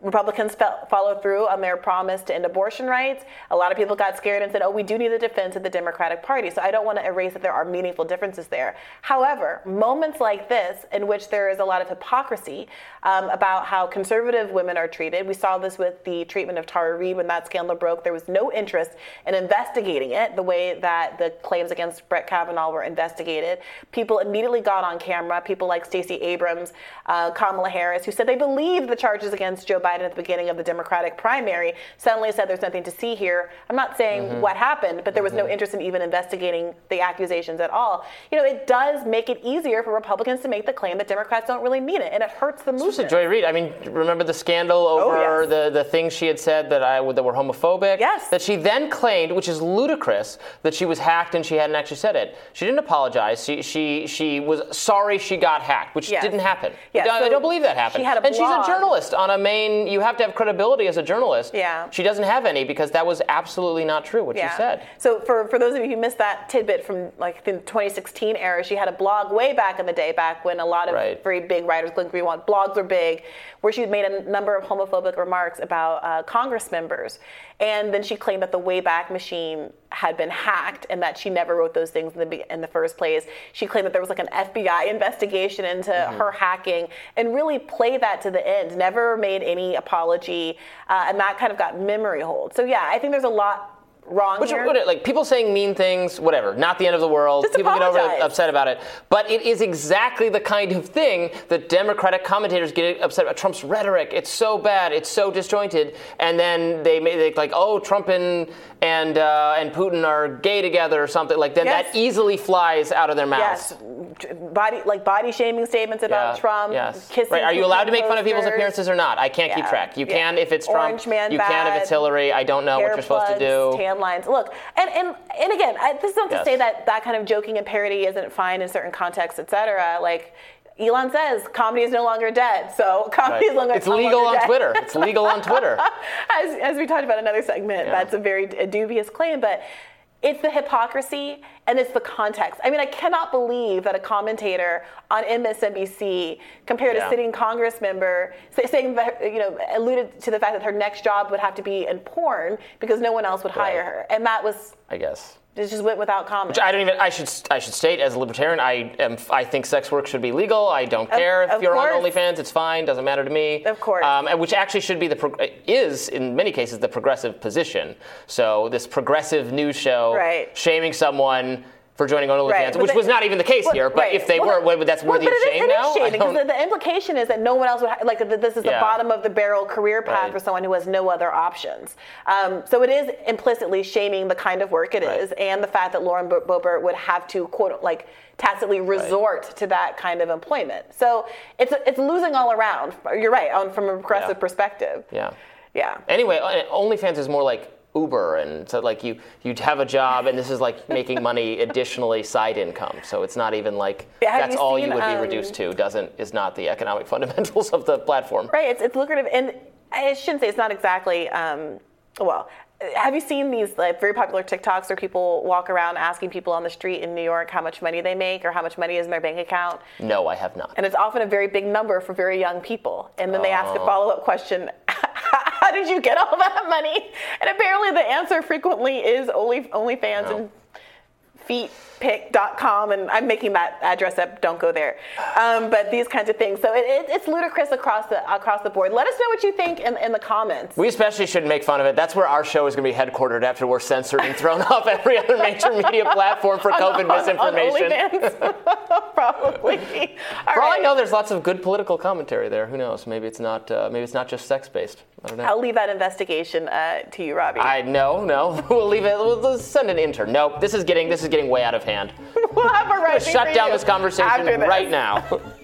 Republicans fel- follow through on their promise to end abortion rights. A lot of people got scared and said, oh, we do need the defense of the Democratic Party. So I don't want to erase that there are meaningful differences there. However, moments like this, in which there is a lot of hypocrisy um, about how conservative women are treated, we saw this with the treatment of Tara Reade when that scandal broke. There was no interest in investigating it the way that the claims against Brett Kavanaugh were investigated. People immediately got on camera, people like Stacey Abrams, uh, Kamala Harris, who said they believed the charges against Joe Biden at the beginning of the Democratic primary, suddenly said there's nothing to see here. I'm not saying Mm-hmm. what happened, but there was no interest in even investigating the accusations at all. You know, it does make it easier for Republicans to make the claim that Democrats don't really mean it, and it hurts the movement. Joy Reid. I mean, remember the scandal over Oh, yes. the, the things she had said that I that were homophobic? Yes. That she then claimed, which is ludicrous, that she was hacked and she hadn't actually said it. She didn't apologize. She she she was sorry she got hacked, which Yes. didn't happen. Yes, I, I don't believe that happened. she had a and she's a journalist on a main. You have to have credibility as a journalist. Yeah. She doesn't have any because that was absolutely not true what Yeah. she said. So for, for those of you who missed that tidbit from like the 2016 era, she had a blog way back in the day, back when a lot of Right. very big writers, Glenn Greenwald, blogs were big, where she made a number of homophobic remarks about uh, Congress members. And then she claimed that the Wayback Machine had been hacked and that she never wrote those things in the, in the first place. She claimed that there was like an FBI investigation into Mm-hmm. her hacking and really played that to the end, never made any apology. Uh, and that kind of got memory hold. So yeah, I think there's a lot wrong Which, here. what- like people saying mean things, whatever, not the end of the world. Just people get over upset about it, but it is exactly the kind of thing that Democratic commentators get upset about. Trump's rhetoric, it's so bad, it's so disjointed, and then they make like, oh, Trump and and uh, and Putin are gay together or something like that. Yes. That easily flies out of their mouths. Yes, body like body shaming statements about Yeah, Trump. Yes. Kissing Right. Are you allowed to make fun of people's appearances or not? I can't keep track. You yeah. can if it's Trump. Orange man you can if it's Hillary. I don't know what you're supposed to plugs, do. Tan lines. Look, and and and again, I, this is not to Yes. say that that kind of joking and parody isn't fine in certain contexts, etc. Like. Elon says comedy is no longer dead, so *laughs* comedy Right. is no longer It's legal no longer on dead. Twitter. It's legal on Twitter. *laughs* as, as we talked about in another segment, Yeah. that's a very a dubious claim, but it's the hypocrisy and it's the context. I mean, I cannot believe that a commentator on MSNBC compared Yeah. a sitting Congress member say, saying that, you know, alluded to the fact that her next job would have to be in porn because no one else would hire Right. her. And that was, I guess. It just went without comment. Which I don't even. I should. I should state as a libertarian, I am. I think sex work should be legal. I don't Of- care if you're on course. OnlyFans. It's fine. Doesn't matter to me. Of course. Um, and which actually should be the prog- is in many cases the progressive position. So this progressive news show Right. shaming someone for joining OnlyFans, Right, which was not even the case Well, here. But right. if they Well, were, what, that's worthy of shame it is now. I shaming, 'cause don't- the, the implication is that no one else would ha- like that this is the Yeah. bottom of the barrel career path Right. for someone who has no other options. Um, so it is implicitly shaming the kind of work it is, and the fact that Lauren Bo- Boebert would have to quote like tacitly resort to that kind of employment. So it's it's losing all around. You're right on from a progressive Yeah. perspective. yeah. Yeah. Anyway, uh, OnlyFans is more like Uber, and so like you you have a job, and this is like making money additionally side income. So it's not even like have that's you all seen, you would be um, reduced to. Doesn't is not the economic *laughs* fundamentals of the platform. Right, it's, it's lucrative, and I shouldn't say it's not exactly. Um, well, have you seen these like very popular TikToks where people walk around asking people on the street in New York how much money they make or how much money is in their bank account? No, I have not. And it's often a very big number for very young people. And then they ask a Oh. follow up question *laughs* How did you get all that money? And apparently the answer frequently is only OnlyFans No. and feetpic.com. And I'm making that address up, don't go there. Um, but these kinds of things. So it, it, it's ludicrous across the, across the board. Let us know what you think in, in the comments. We especially shouldn't make fun of it. That's where our show is going to be headquartered after we're censored and thrown *laughs* off every other major media platform for *laughs* On- COVID on- misinformation. On *laughs* Probably. All for all I know, there's lots of good political commentary there. Who knows? Maybe it's not. Uh, maybe it's not just sex based. I don't know. I'll leave that investigation uh, to you, Robby. I no no. We'll leave it. We'll, we'll send an intern. Nope. This is getting this is getting way out of hand. *laughs* we'll have a I'm right gonna shut down this conversation right now. *laughs*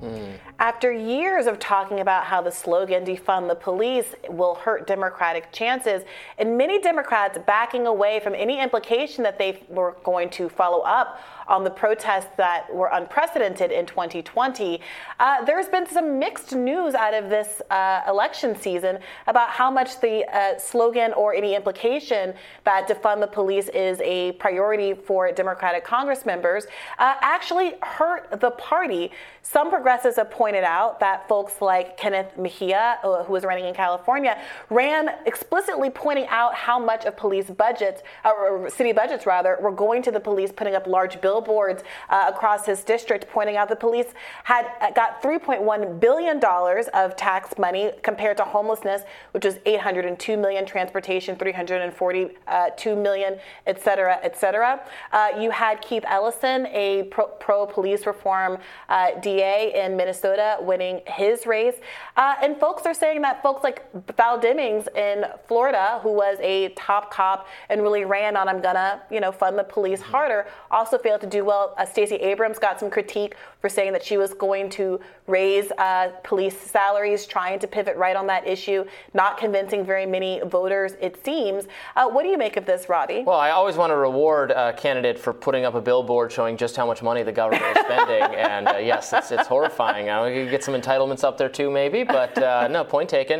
Hmm. After years of talking about how the slogan defund the police will hurt Democratic chances, and many Democrats backing away from any implication that they were going to follow up on the protests that were unprecedented in 2020, uh, there's been some mixed news out of this uh, election season about how much the uh, slogan or any implication that defund the police is a priority for Democratic Congress members uh, actually hurt the party. Some progressives have pointed out that folks like Kenneth Mejia, uh, who was running in California, ran explicitly pointing out how much of police budgets, uh, or city budgets rather, were going to the police, putting up large billboards uh, across his district, pointing out the police had uh, got 3.1 billion dollars of tax money compared to homelessness, which was 802 million, transportation 342 million, et cetera, et cetera. Uh, you had Keith Ellison, a pro police reform uh, DA in Minnesota, winning his race. Uh, and folks are saying that folks like Val Demings in Florida, who was a top cop and really ran on I'm gonna, you know, fund the police harder, also failed to do well. Uh, Stacey Abrams got some critique for saying that she was going to raise uh, police salaries, trying to pivot right on that issue, not convincing very many voters, it seems. Uh, what do you make of this, Robby? Well, I always want to reward a candidate for putting up a billboard showing just how much money the government is spending. *laughs* and uh, yes, it's, it's horrifying. I we could get some entitlements up there too, maybe, but uh, no, point taken.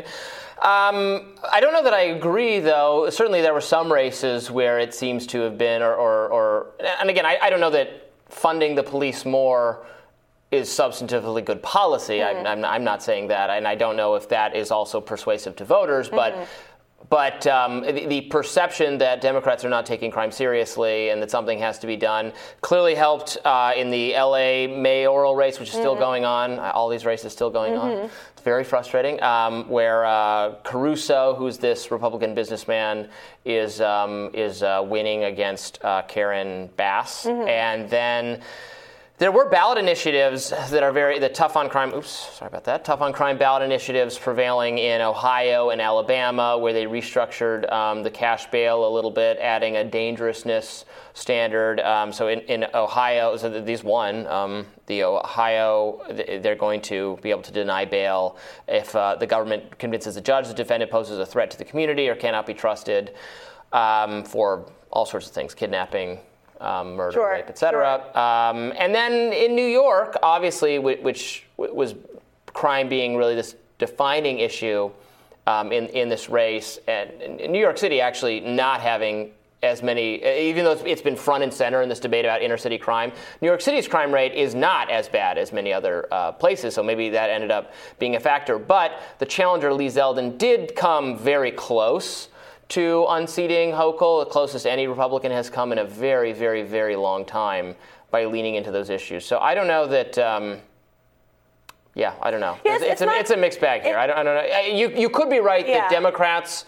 Um, I don't know that I agree, though. Certainly, there were some races where it seems to have been, or, or, or and again, I, I don't know that funding the police more is substantively good policy. Mm-hmm. I'm, I'm, I'm, not saying that, and I don't know if that is also persuasive to voters, but. Mm-hmm. But um, the, the, perception that Democrats are not taking crime seriously and that something has to be done clearly helped uh, in the LA mayoral race, which is still mm-hmm. going on. All these races still going on. Mm-hmm. It's very frustrating. Um, where uh, Caruso, who's this Republican businessman, is um, is uh, winning against uh, Karen Bass, mm-hmm. and then. There were ballot initiatives that are very the tough on crime. Oops, sorry about that. Tough on crime ballot initiatives prevailing in Ohio and Alabama, where they restructured um, the cash bail a little bit, adding a dangerousness standard. Um, so in, in, Ohio, so these won. Um, the Ohio, they're going to be able to deny bail if uh, the government convinces the judge the defendant poses a threat to the community or cannot be trusted um, for all sorts of things, kidnapping um, murder, sure, rape, etc. Sure. Um, and then in New York, obviously, which, was crime being really this defining issue um, in in this race, and in New York City actually not having as many, even though it's been front and center in this debate about inner city crime, New York City's crime rate is not as bad as many other uh, places, so maybe that ended up being a factor. But the challenger, Lee Zeldin, did come very close to unseating Hochul, the closest any Republican has come in a very, very, very long time by leaning into those issues. So I don't know that. Um, yeah, I don't know. Yes, it's, it's, a, not, it's a mixed bag here. It, I, don't, I don't know. You, you could be right yeah. that Democrats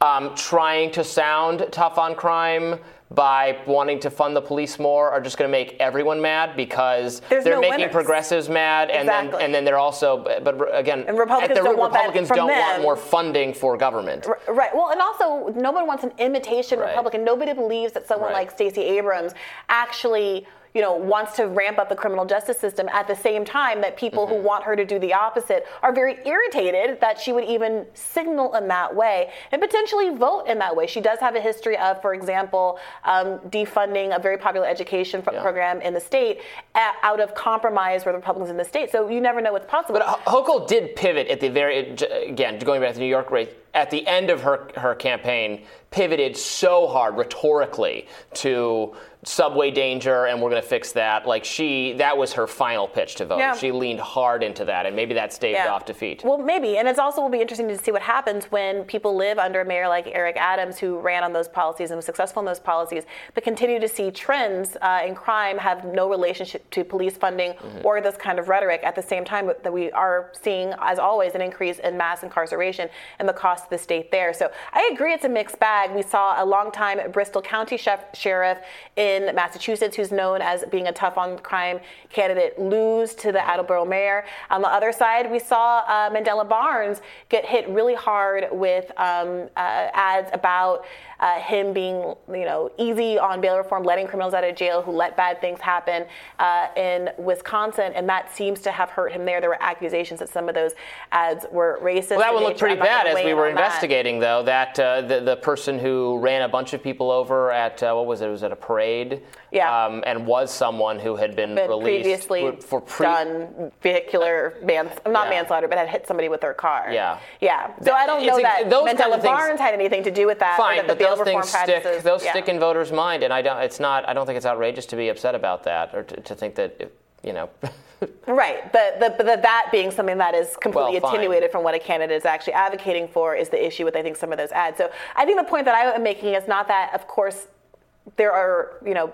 um, trying to sound tough on crime by wanting to fund the police more are just going to make everyone mad because There's they're no making winners. progressives mad, and exactly. then and then they're also, but again, and Republicans the don't, Republicans want, don't want more funding for government. Right. Well, and also no one wants an imitation right. Republican. Nobody believes that someone right. like Stacey Abrams actually you know, wants to ramp up the criminal justice system at the same time that people mm-hmm. who want her to do the opposite are very irritated that she would even signal in that way and potentially vote in that way. She does have a history of, for example, um, defunding a very popular education yeah. program in the state out of compromise with the Republicans in the state. So you never know what's possible. But Hochul did pivot at the very, again, going back to the New York race, at the end of her, her campaign, pivoted so hard rhetorically to subway danger and we're going to fix that like she that was her final pitch to vote yeah. she leaned hard into that and maybe that staved yeah. off defeat well maybe and it's also will be interesting to see what happens when people live under a mayor like eric adams who ran on those policies and was successful in those policies but continue to see trends uh, in crime have no relationship to police funding mm-hmm. or this kind of rhetoric at the same time that we are seeing as always an increase in mass incarceration and the cost to the state there. So I agree it's a mixed bag. We saw a longtime Bristol County chef, sheriff in Massachusetts who's known as being a tough on crime candidate lose to the Attleboro mayor. On the other side, we saw uh, Mandela Barnes get hit really hard with um, uh, ads about uh, him being, you know, easy on bail reform, letting criminals out of jail who let bad things happen uh, in Wisconsin, and that seems to have hurt him there. There were accusations that some of those ads were racist. Well, that one looked pretty bad as we were investigating, that. though. That uh, the the person who ran a bunch of people over at uh, what was? It was it a parade. Yeah. Um, and was someone who had been, been released previously for pre- done vehicular mans not Yeah. manslaughter, but had hit somebody with their car. Yeah. Yeah. So I don't know that those kind of things- Barnes had anything to do with that. Fine, that the but those things stick. Those yeah. stick in voters' mind, and I don't. It's not. I don't think it's outrageous to be upset about that, or to, to think that if, you know. *laughs* Right, but the, but the, that being something that is completely Well, attenuated from what a candidate is actually advocating for is the issue with I think some of those ads. So I think the point that I am making is not that, of course, there are you know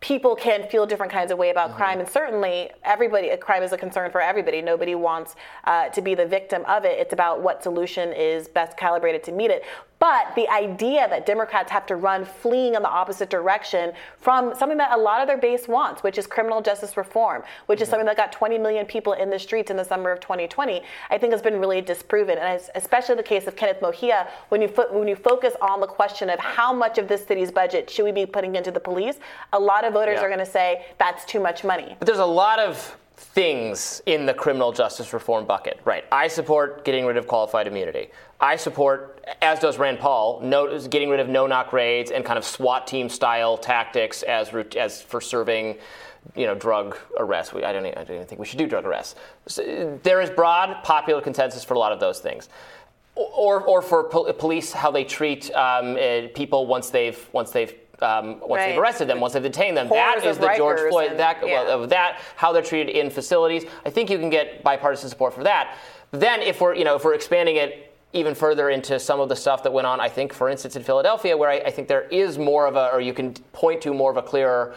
people can feel different kinds of way about crime, and certainly everybody crime is a concern for everybody. Nobody wants uh, to be the victim of it. It's about what solution is best calibrated to meet it. But the idea that Democrats have to run fleeing in the opposite direction from something that a lot of their base wants, which is criminal justice reform, which is something that got 20 million people in the streets in the summer of 2020, I think has been really disproven. And especially the case of Kenneth Mejia, when you, fo- when you focus on the question of how much of this city's budget should we be putting into the police, a lot of voters Yeah. are going to say that's too much money. But there's a lot of things in the criminal justice reform bucket, right? I support getting rid of qualified immunity. I support, as does Rand Paul, no, getting rid of no-knock raids and kind of SWAT team style tactics as as for serving, you know, drug arrests. We, I don't, e- I don't even think we should do drug arrests. So, there is broad popular consensus for a lot of those things. Or, or for pol- police, how they treat um, uh, people once they've once they've um, once they've arrested them, once they've detained them. Horrors that is the George Floyd. and- that yeah. well, of that, how they're treated in facilities. I think you can get bipartisan support for that. Then, if we're you know if we're expanding it even further into some of the stuff that went on, I think, for instance, in Philadelphia, where I, I think there is more of a, or you can point to more of a clearer.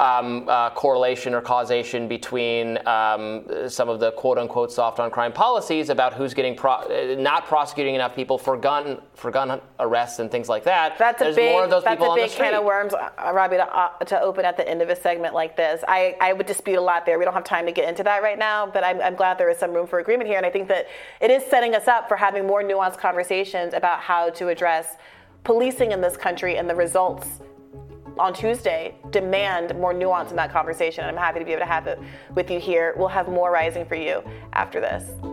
Um, uh, correlation or causation between um, some of the quote unquote soft on crime policies about who's getting pro- uh, not prosecuting enough people for gun for gun arrests and things like that. That's There's a big, more of those that's people a on the big can of worms, uh, Robby, to, uh, to open at the end of a segment like this. I, I would dispute a lot there. We don't have time to get into that right now, but I'm, I'm glad there is some room for agreement here. And I think that it is setting us up for having more nuanced conversations about how to address policing in this country and the results on Tuesday demand more nuance in that conversation. And I'm happy to be able to have it with you here. We'll have more rising for you after this.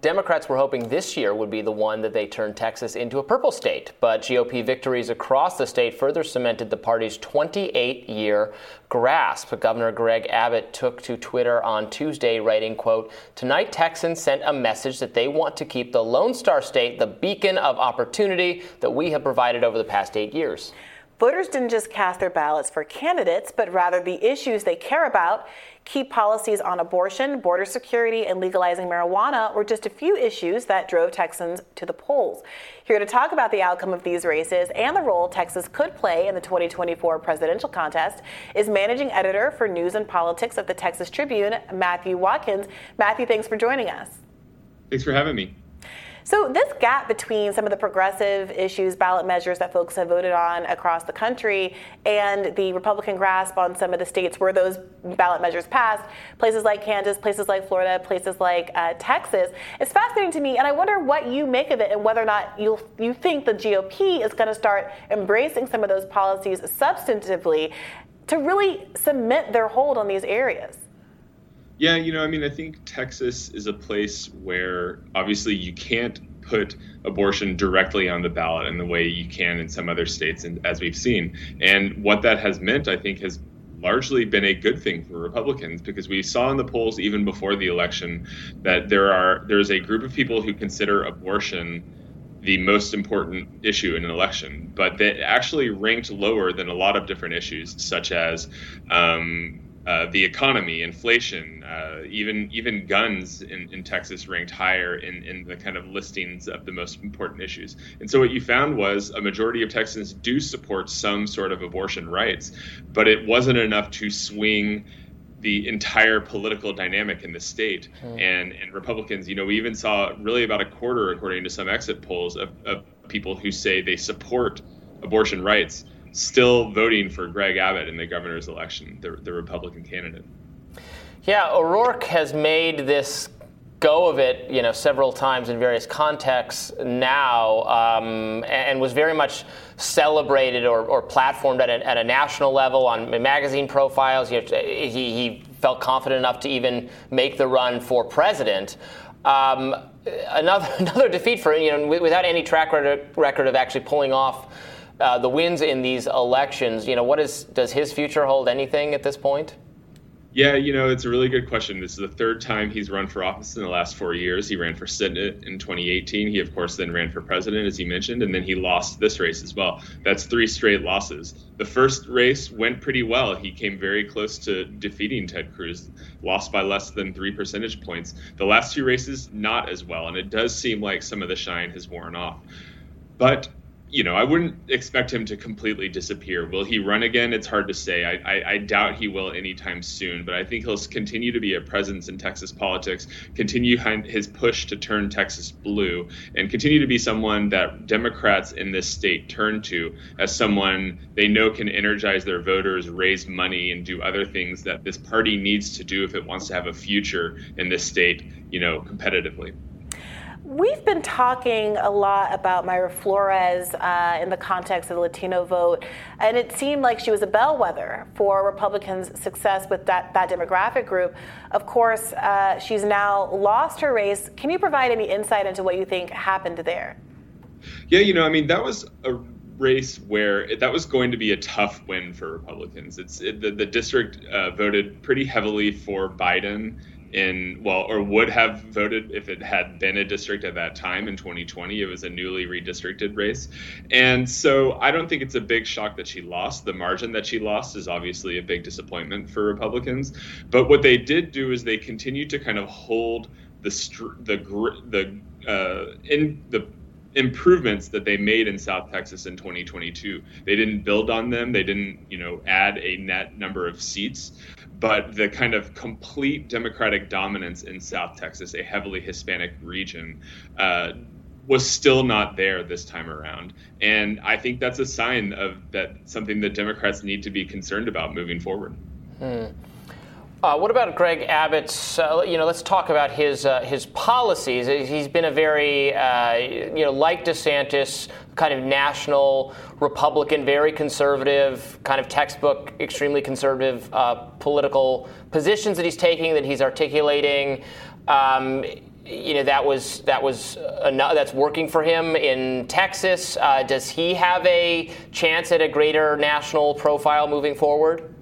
Democrats were hoping this year would be the one that they turned Texas into a purple state, but GOP victories across the state further cemented the party's 28 year grasp. Governor Greg Abbott took to Twitter on Tuesday, writing, quote, Tonight Texans sent a message that they want to keep the Lone Star State the beacon of opportunity that we have provided over the past eight years. Voters didn't just cast their ballots for candidates, but rather the issues they care about. Key policies on abortion, border security, and legalizing marijuana were just a few issues that drove Texans to the polls. Here to talk about the outcome of these races and the role Texas could play in the 2024 presidential contest is managing editor for news and politics of the Texas Tribune, Matthew Watkins. Matthew, thanks for joining us. Thanks for having me. So, this gap between some of the progressive issues, ballot measures that folks have voted on across the country, and the Republican grasp on some of the states where those ballot measures passed, places like Kansas, places like Florida, places like uh, Texas, is fascinating to me. And I wonder what you make of it and whether or not you you think the GOP is going to start embracing some of those policies substantively to really cement their hold on these areas. Yeah, you know, I mean, I think Texas is a place where obviously you can't put abortion directly on the ballot in the way you can in some other states, and as we've seen. And what that has meant, I think, has largely been a good thing for Republicans because we saw in the polls even before the election that there are there's a group of people who consider abortion the most important issue in an election, but that actually ranked lower than a lot of different issues, such as um, uh, the economy, inflation, uh, even even guns in, in Texas ranked higher in, in the kind of listings of the most important issues. And so what you found was a majority of Texans do support some sort of abortion rights, but it wasn't enough to swing the entire political dynamic in the state. Mm. And and Republicans, you know, we even saw really about a quarter, according to some exit polls, of, of people who say they support abortion rights, still voting for Greg Abbott in the governor's election, the, the Republican candidate. Yeah, O'Rourke has made this go of it, you know, several times in various contexts now, um, and was very much celebrated or, or platformed at a, at a, national level on magazine profiles. You know, he, he, felt confident enough to even make the run for president. Um, another *laughs* another defeat for you know without any track record of actually pulling off uh, the wins in these elections. You know, what is does his future hold anything at this point? Yeah, you know, it's a really good question. This is the third time he's run for office in the last four years. He ran for Senate in 2018. He, of course, then ran for president, as you mentioned, and then he lost this race as well. That's three straight losses. The first race went pretty well. He came very close to defeating Ted Cruz, lost by less than three percentage points. The last two races, not as well, and it does seem like some of the shine has worn off. But you know, I wouldn't expect him to completely disappear. Will he run again? It's hard to say. I, I, I, doubt he will anytime soon, but I think he'll continue to be a presence in Texas politics, continue his push to turn Texas blue, and continue to be someone that Democrats in this state turn to as someone they know can energize their voters, raise money, and do other things that this party needs to do if it wants to have a future in this state, you know, competitively. We've been talking a lot about Mayra Flores uh, in the context of the Latino vote, and it seemed like she was a bellwether for Republicans' success with that, that demographic group. Of course, uh, she's now lost her race. Can you provide any insight into what you think happened there? Yeah, you know, I mean, that was a race where it, that was going to be a tough win for Republicans. It's it, the, the district uh, voted pretty heavily for Biden in well or would have voted if it had been a district at that time in 2020 it was a newly redistricted race. And so i don't think it's a big shock that she lost. The margin that she lost is obviously a big disappointment for republicans. But what they did do is they continued to kind of hold the the the uh, in the improvements that they made in South Texas in 2022. They didn't build on them. They didn't, you know, add a net number of seats, but the kind of complete Democratic dominance in South Texas, a heavily Hispanic region, uh, was still not there this time around. And I think that's a sign of that something that Democrats need to be concerned about moving forward. Hmm. Uh, what about Greg Abbott's? Uh, you know, let's talk about his uh, his policies. He's been a very, uh, you know, like DeSantis, kind of national Republican, very conservative, kind of textbook, extremely conservative uh, political positions that he's taking, that he's articulating. Um, you know that was that was enough, that's working for him in Texas. Uh, does he have a chance at a greater national profile moving forward?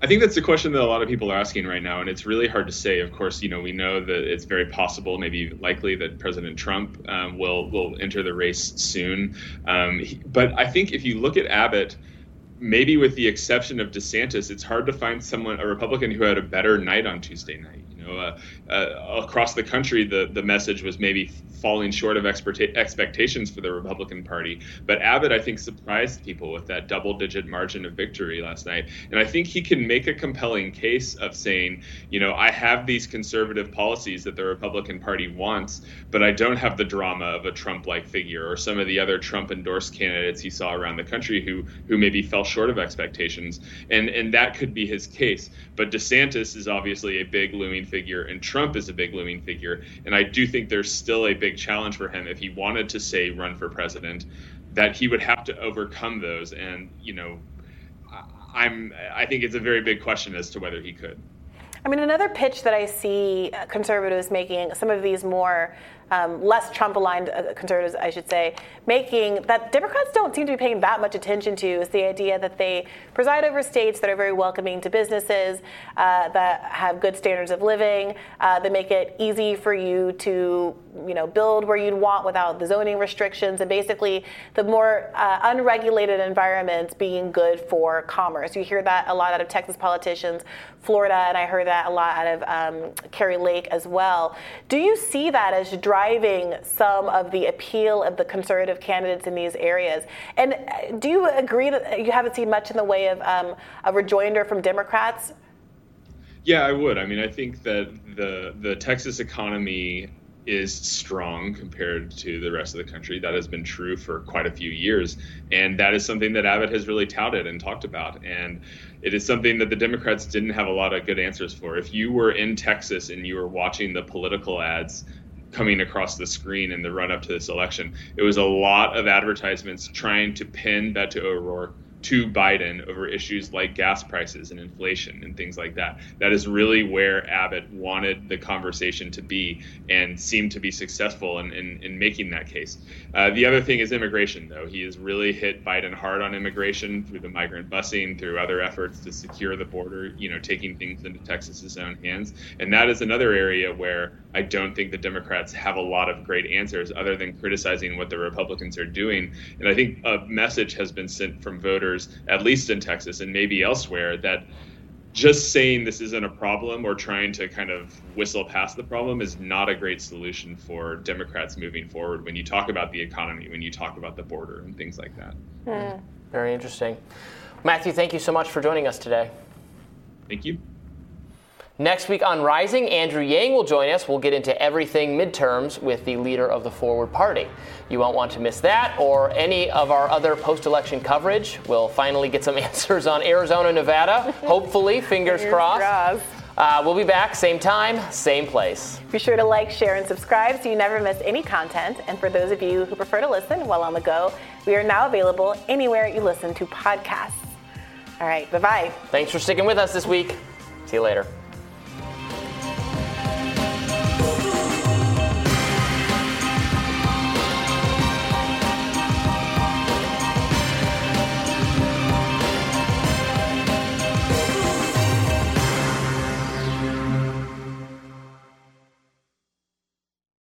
I think that's the question that a lot of people are asking right now, and it's really hard to say. Of course, you know we know that it's very possible, maybe likely, that President Trump um, will will enter the race soon. Um, but I think if you look at Abbott, maybe with the exception of DeSantis, it's hard to find someone a Republican who had a better night on Tuesday night. Know, uh, uh, across the country, the the message was maybe falling short of expectations for the Republican Party. But Abbott, I think, surprised people with that double digit margin of victory last night. And I think he can make a compelling case of saying, you know, I have these conservative policies that the Republican Party wants, but I don't have the drama of a Trump like figure or some of the other Trump endorsed candidates he saw around the country who who maybe fell short of expectations. And and that could be his case. But DeSantis is obviously a big looming figure and Trump is a big looming figure. And I do think there's still a big big challenge for him if he wanted to say run for president that he would have to overcome those and you know i'm i think it's a very big question as to whether he could I mean, another pitch that I see conservatives making, some of these more um, less Trump aligned uh, conservatives, I should say, making that Democrats don't seem to be paying that much attention to is the idea that they preside over states that are very welcoming to businesses, uh, that have good standards of living, uh, that make it easy for you to you know, build where you'd want without the zoning restrictions, and basically the more uh, unregulated environments being good for commerce. You hear that a lot out of Texas politicians, Florida, and I heard that a lot out of um, Kari Lake as well. Do you see that as driving some of the appeal of the conservative candidates in these areas? And uh, do you agree that you haven't seen much in the way of um, a rejoinder from Democrats? Yeah, I would. I mean, I think that the the Texas economy is strong compared to the rest of the country. That has been true for quite a few years. And that is something that Abbott has really touted and talked about. And it is something that the Democrats didn't have a lot of good answers for. If you were in Texas and you were watching the political ads coming across the screen in the run up to this election, it was a lot of advertisements trying to pin Beto O'Rourke to Biden over issues like gas prices and inflation and things like that. That is really where Abbott wanted the conversation to be and seemed to be successful in, in, in making that case. Uh, the other thing is immigration, though. He has really hit Biden hard on immigration through the migrant busing, through other efforts to secure the border, you know, taking things into Texas's own hands. And that is another area where I don't think the Democrats have a lot of great answers other than criticizing what the Republicans are doing. And I think a message has been sent from voters at least in Texas and maybe elsewhere, that just saying this isn't a problem or trying to kind of whistle past the problem is not a great solution for Democrats moving forward when you talk about the economy, when you talk about the border and things like that. Hmm. Very interesting. Matthew, thank you so much for joining us today. Thank you. Next week on Rising, Andrew Yang will join us. We'll get into everything midterms with the leader of the Forward Party. You won't want to miss that or any of our other post election coverage. We'll finally get some *laughs* answers on Arizona, Nevada. Hopefully, *laughs* fingers, fingers crossed. crossed. Uh, we'll be back, same time, same place. Be sure to like, share, and subscribe so you never miss any content. And for those of you who prefer to listen while on the go, we are now available anywhere you listen to podcasts. All right, bye bye. Thanks for sticking with us this week. See you later.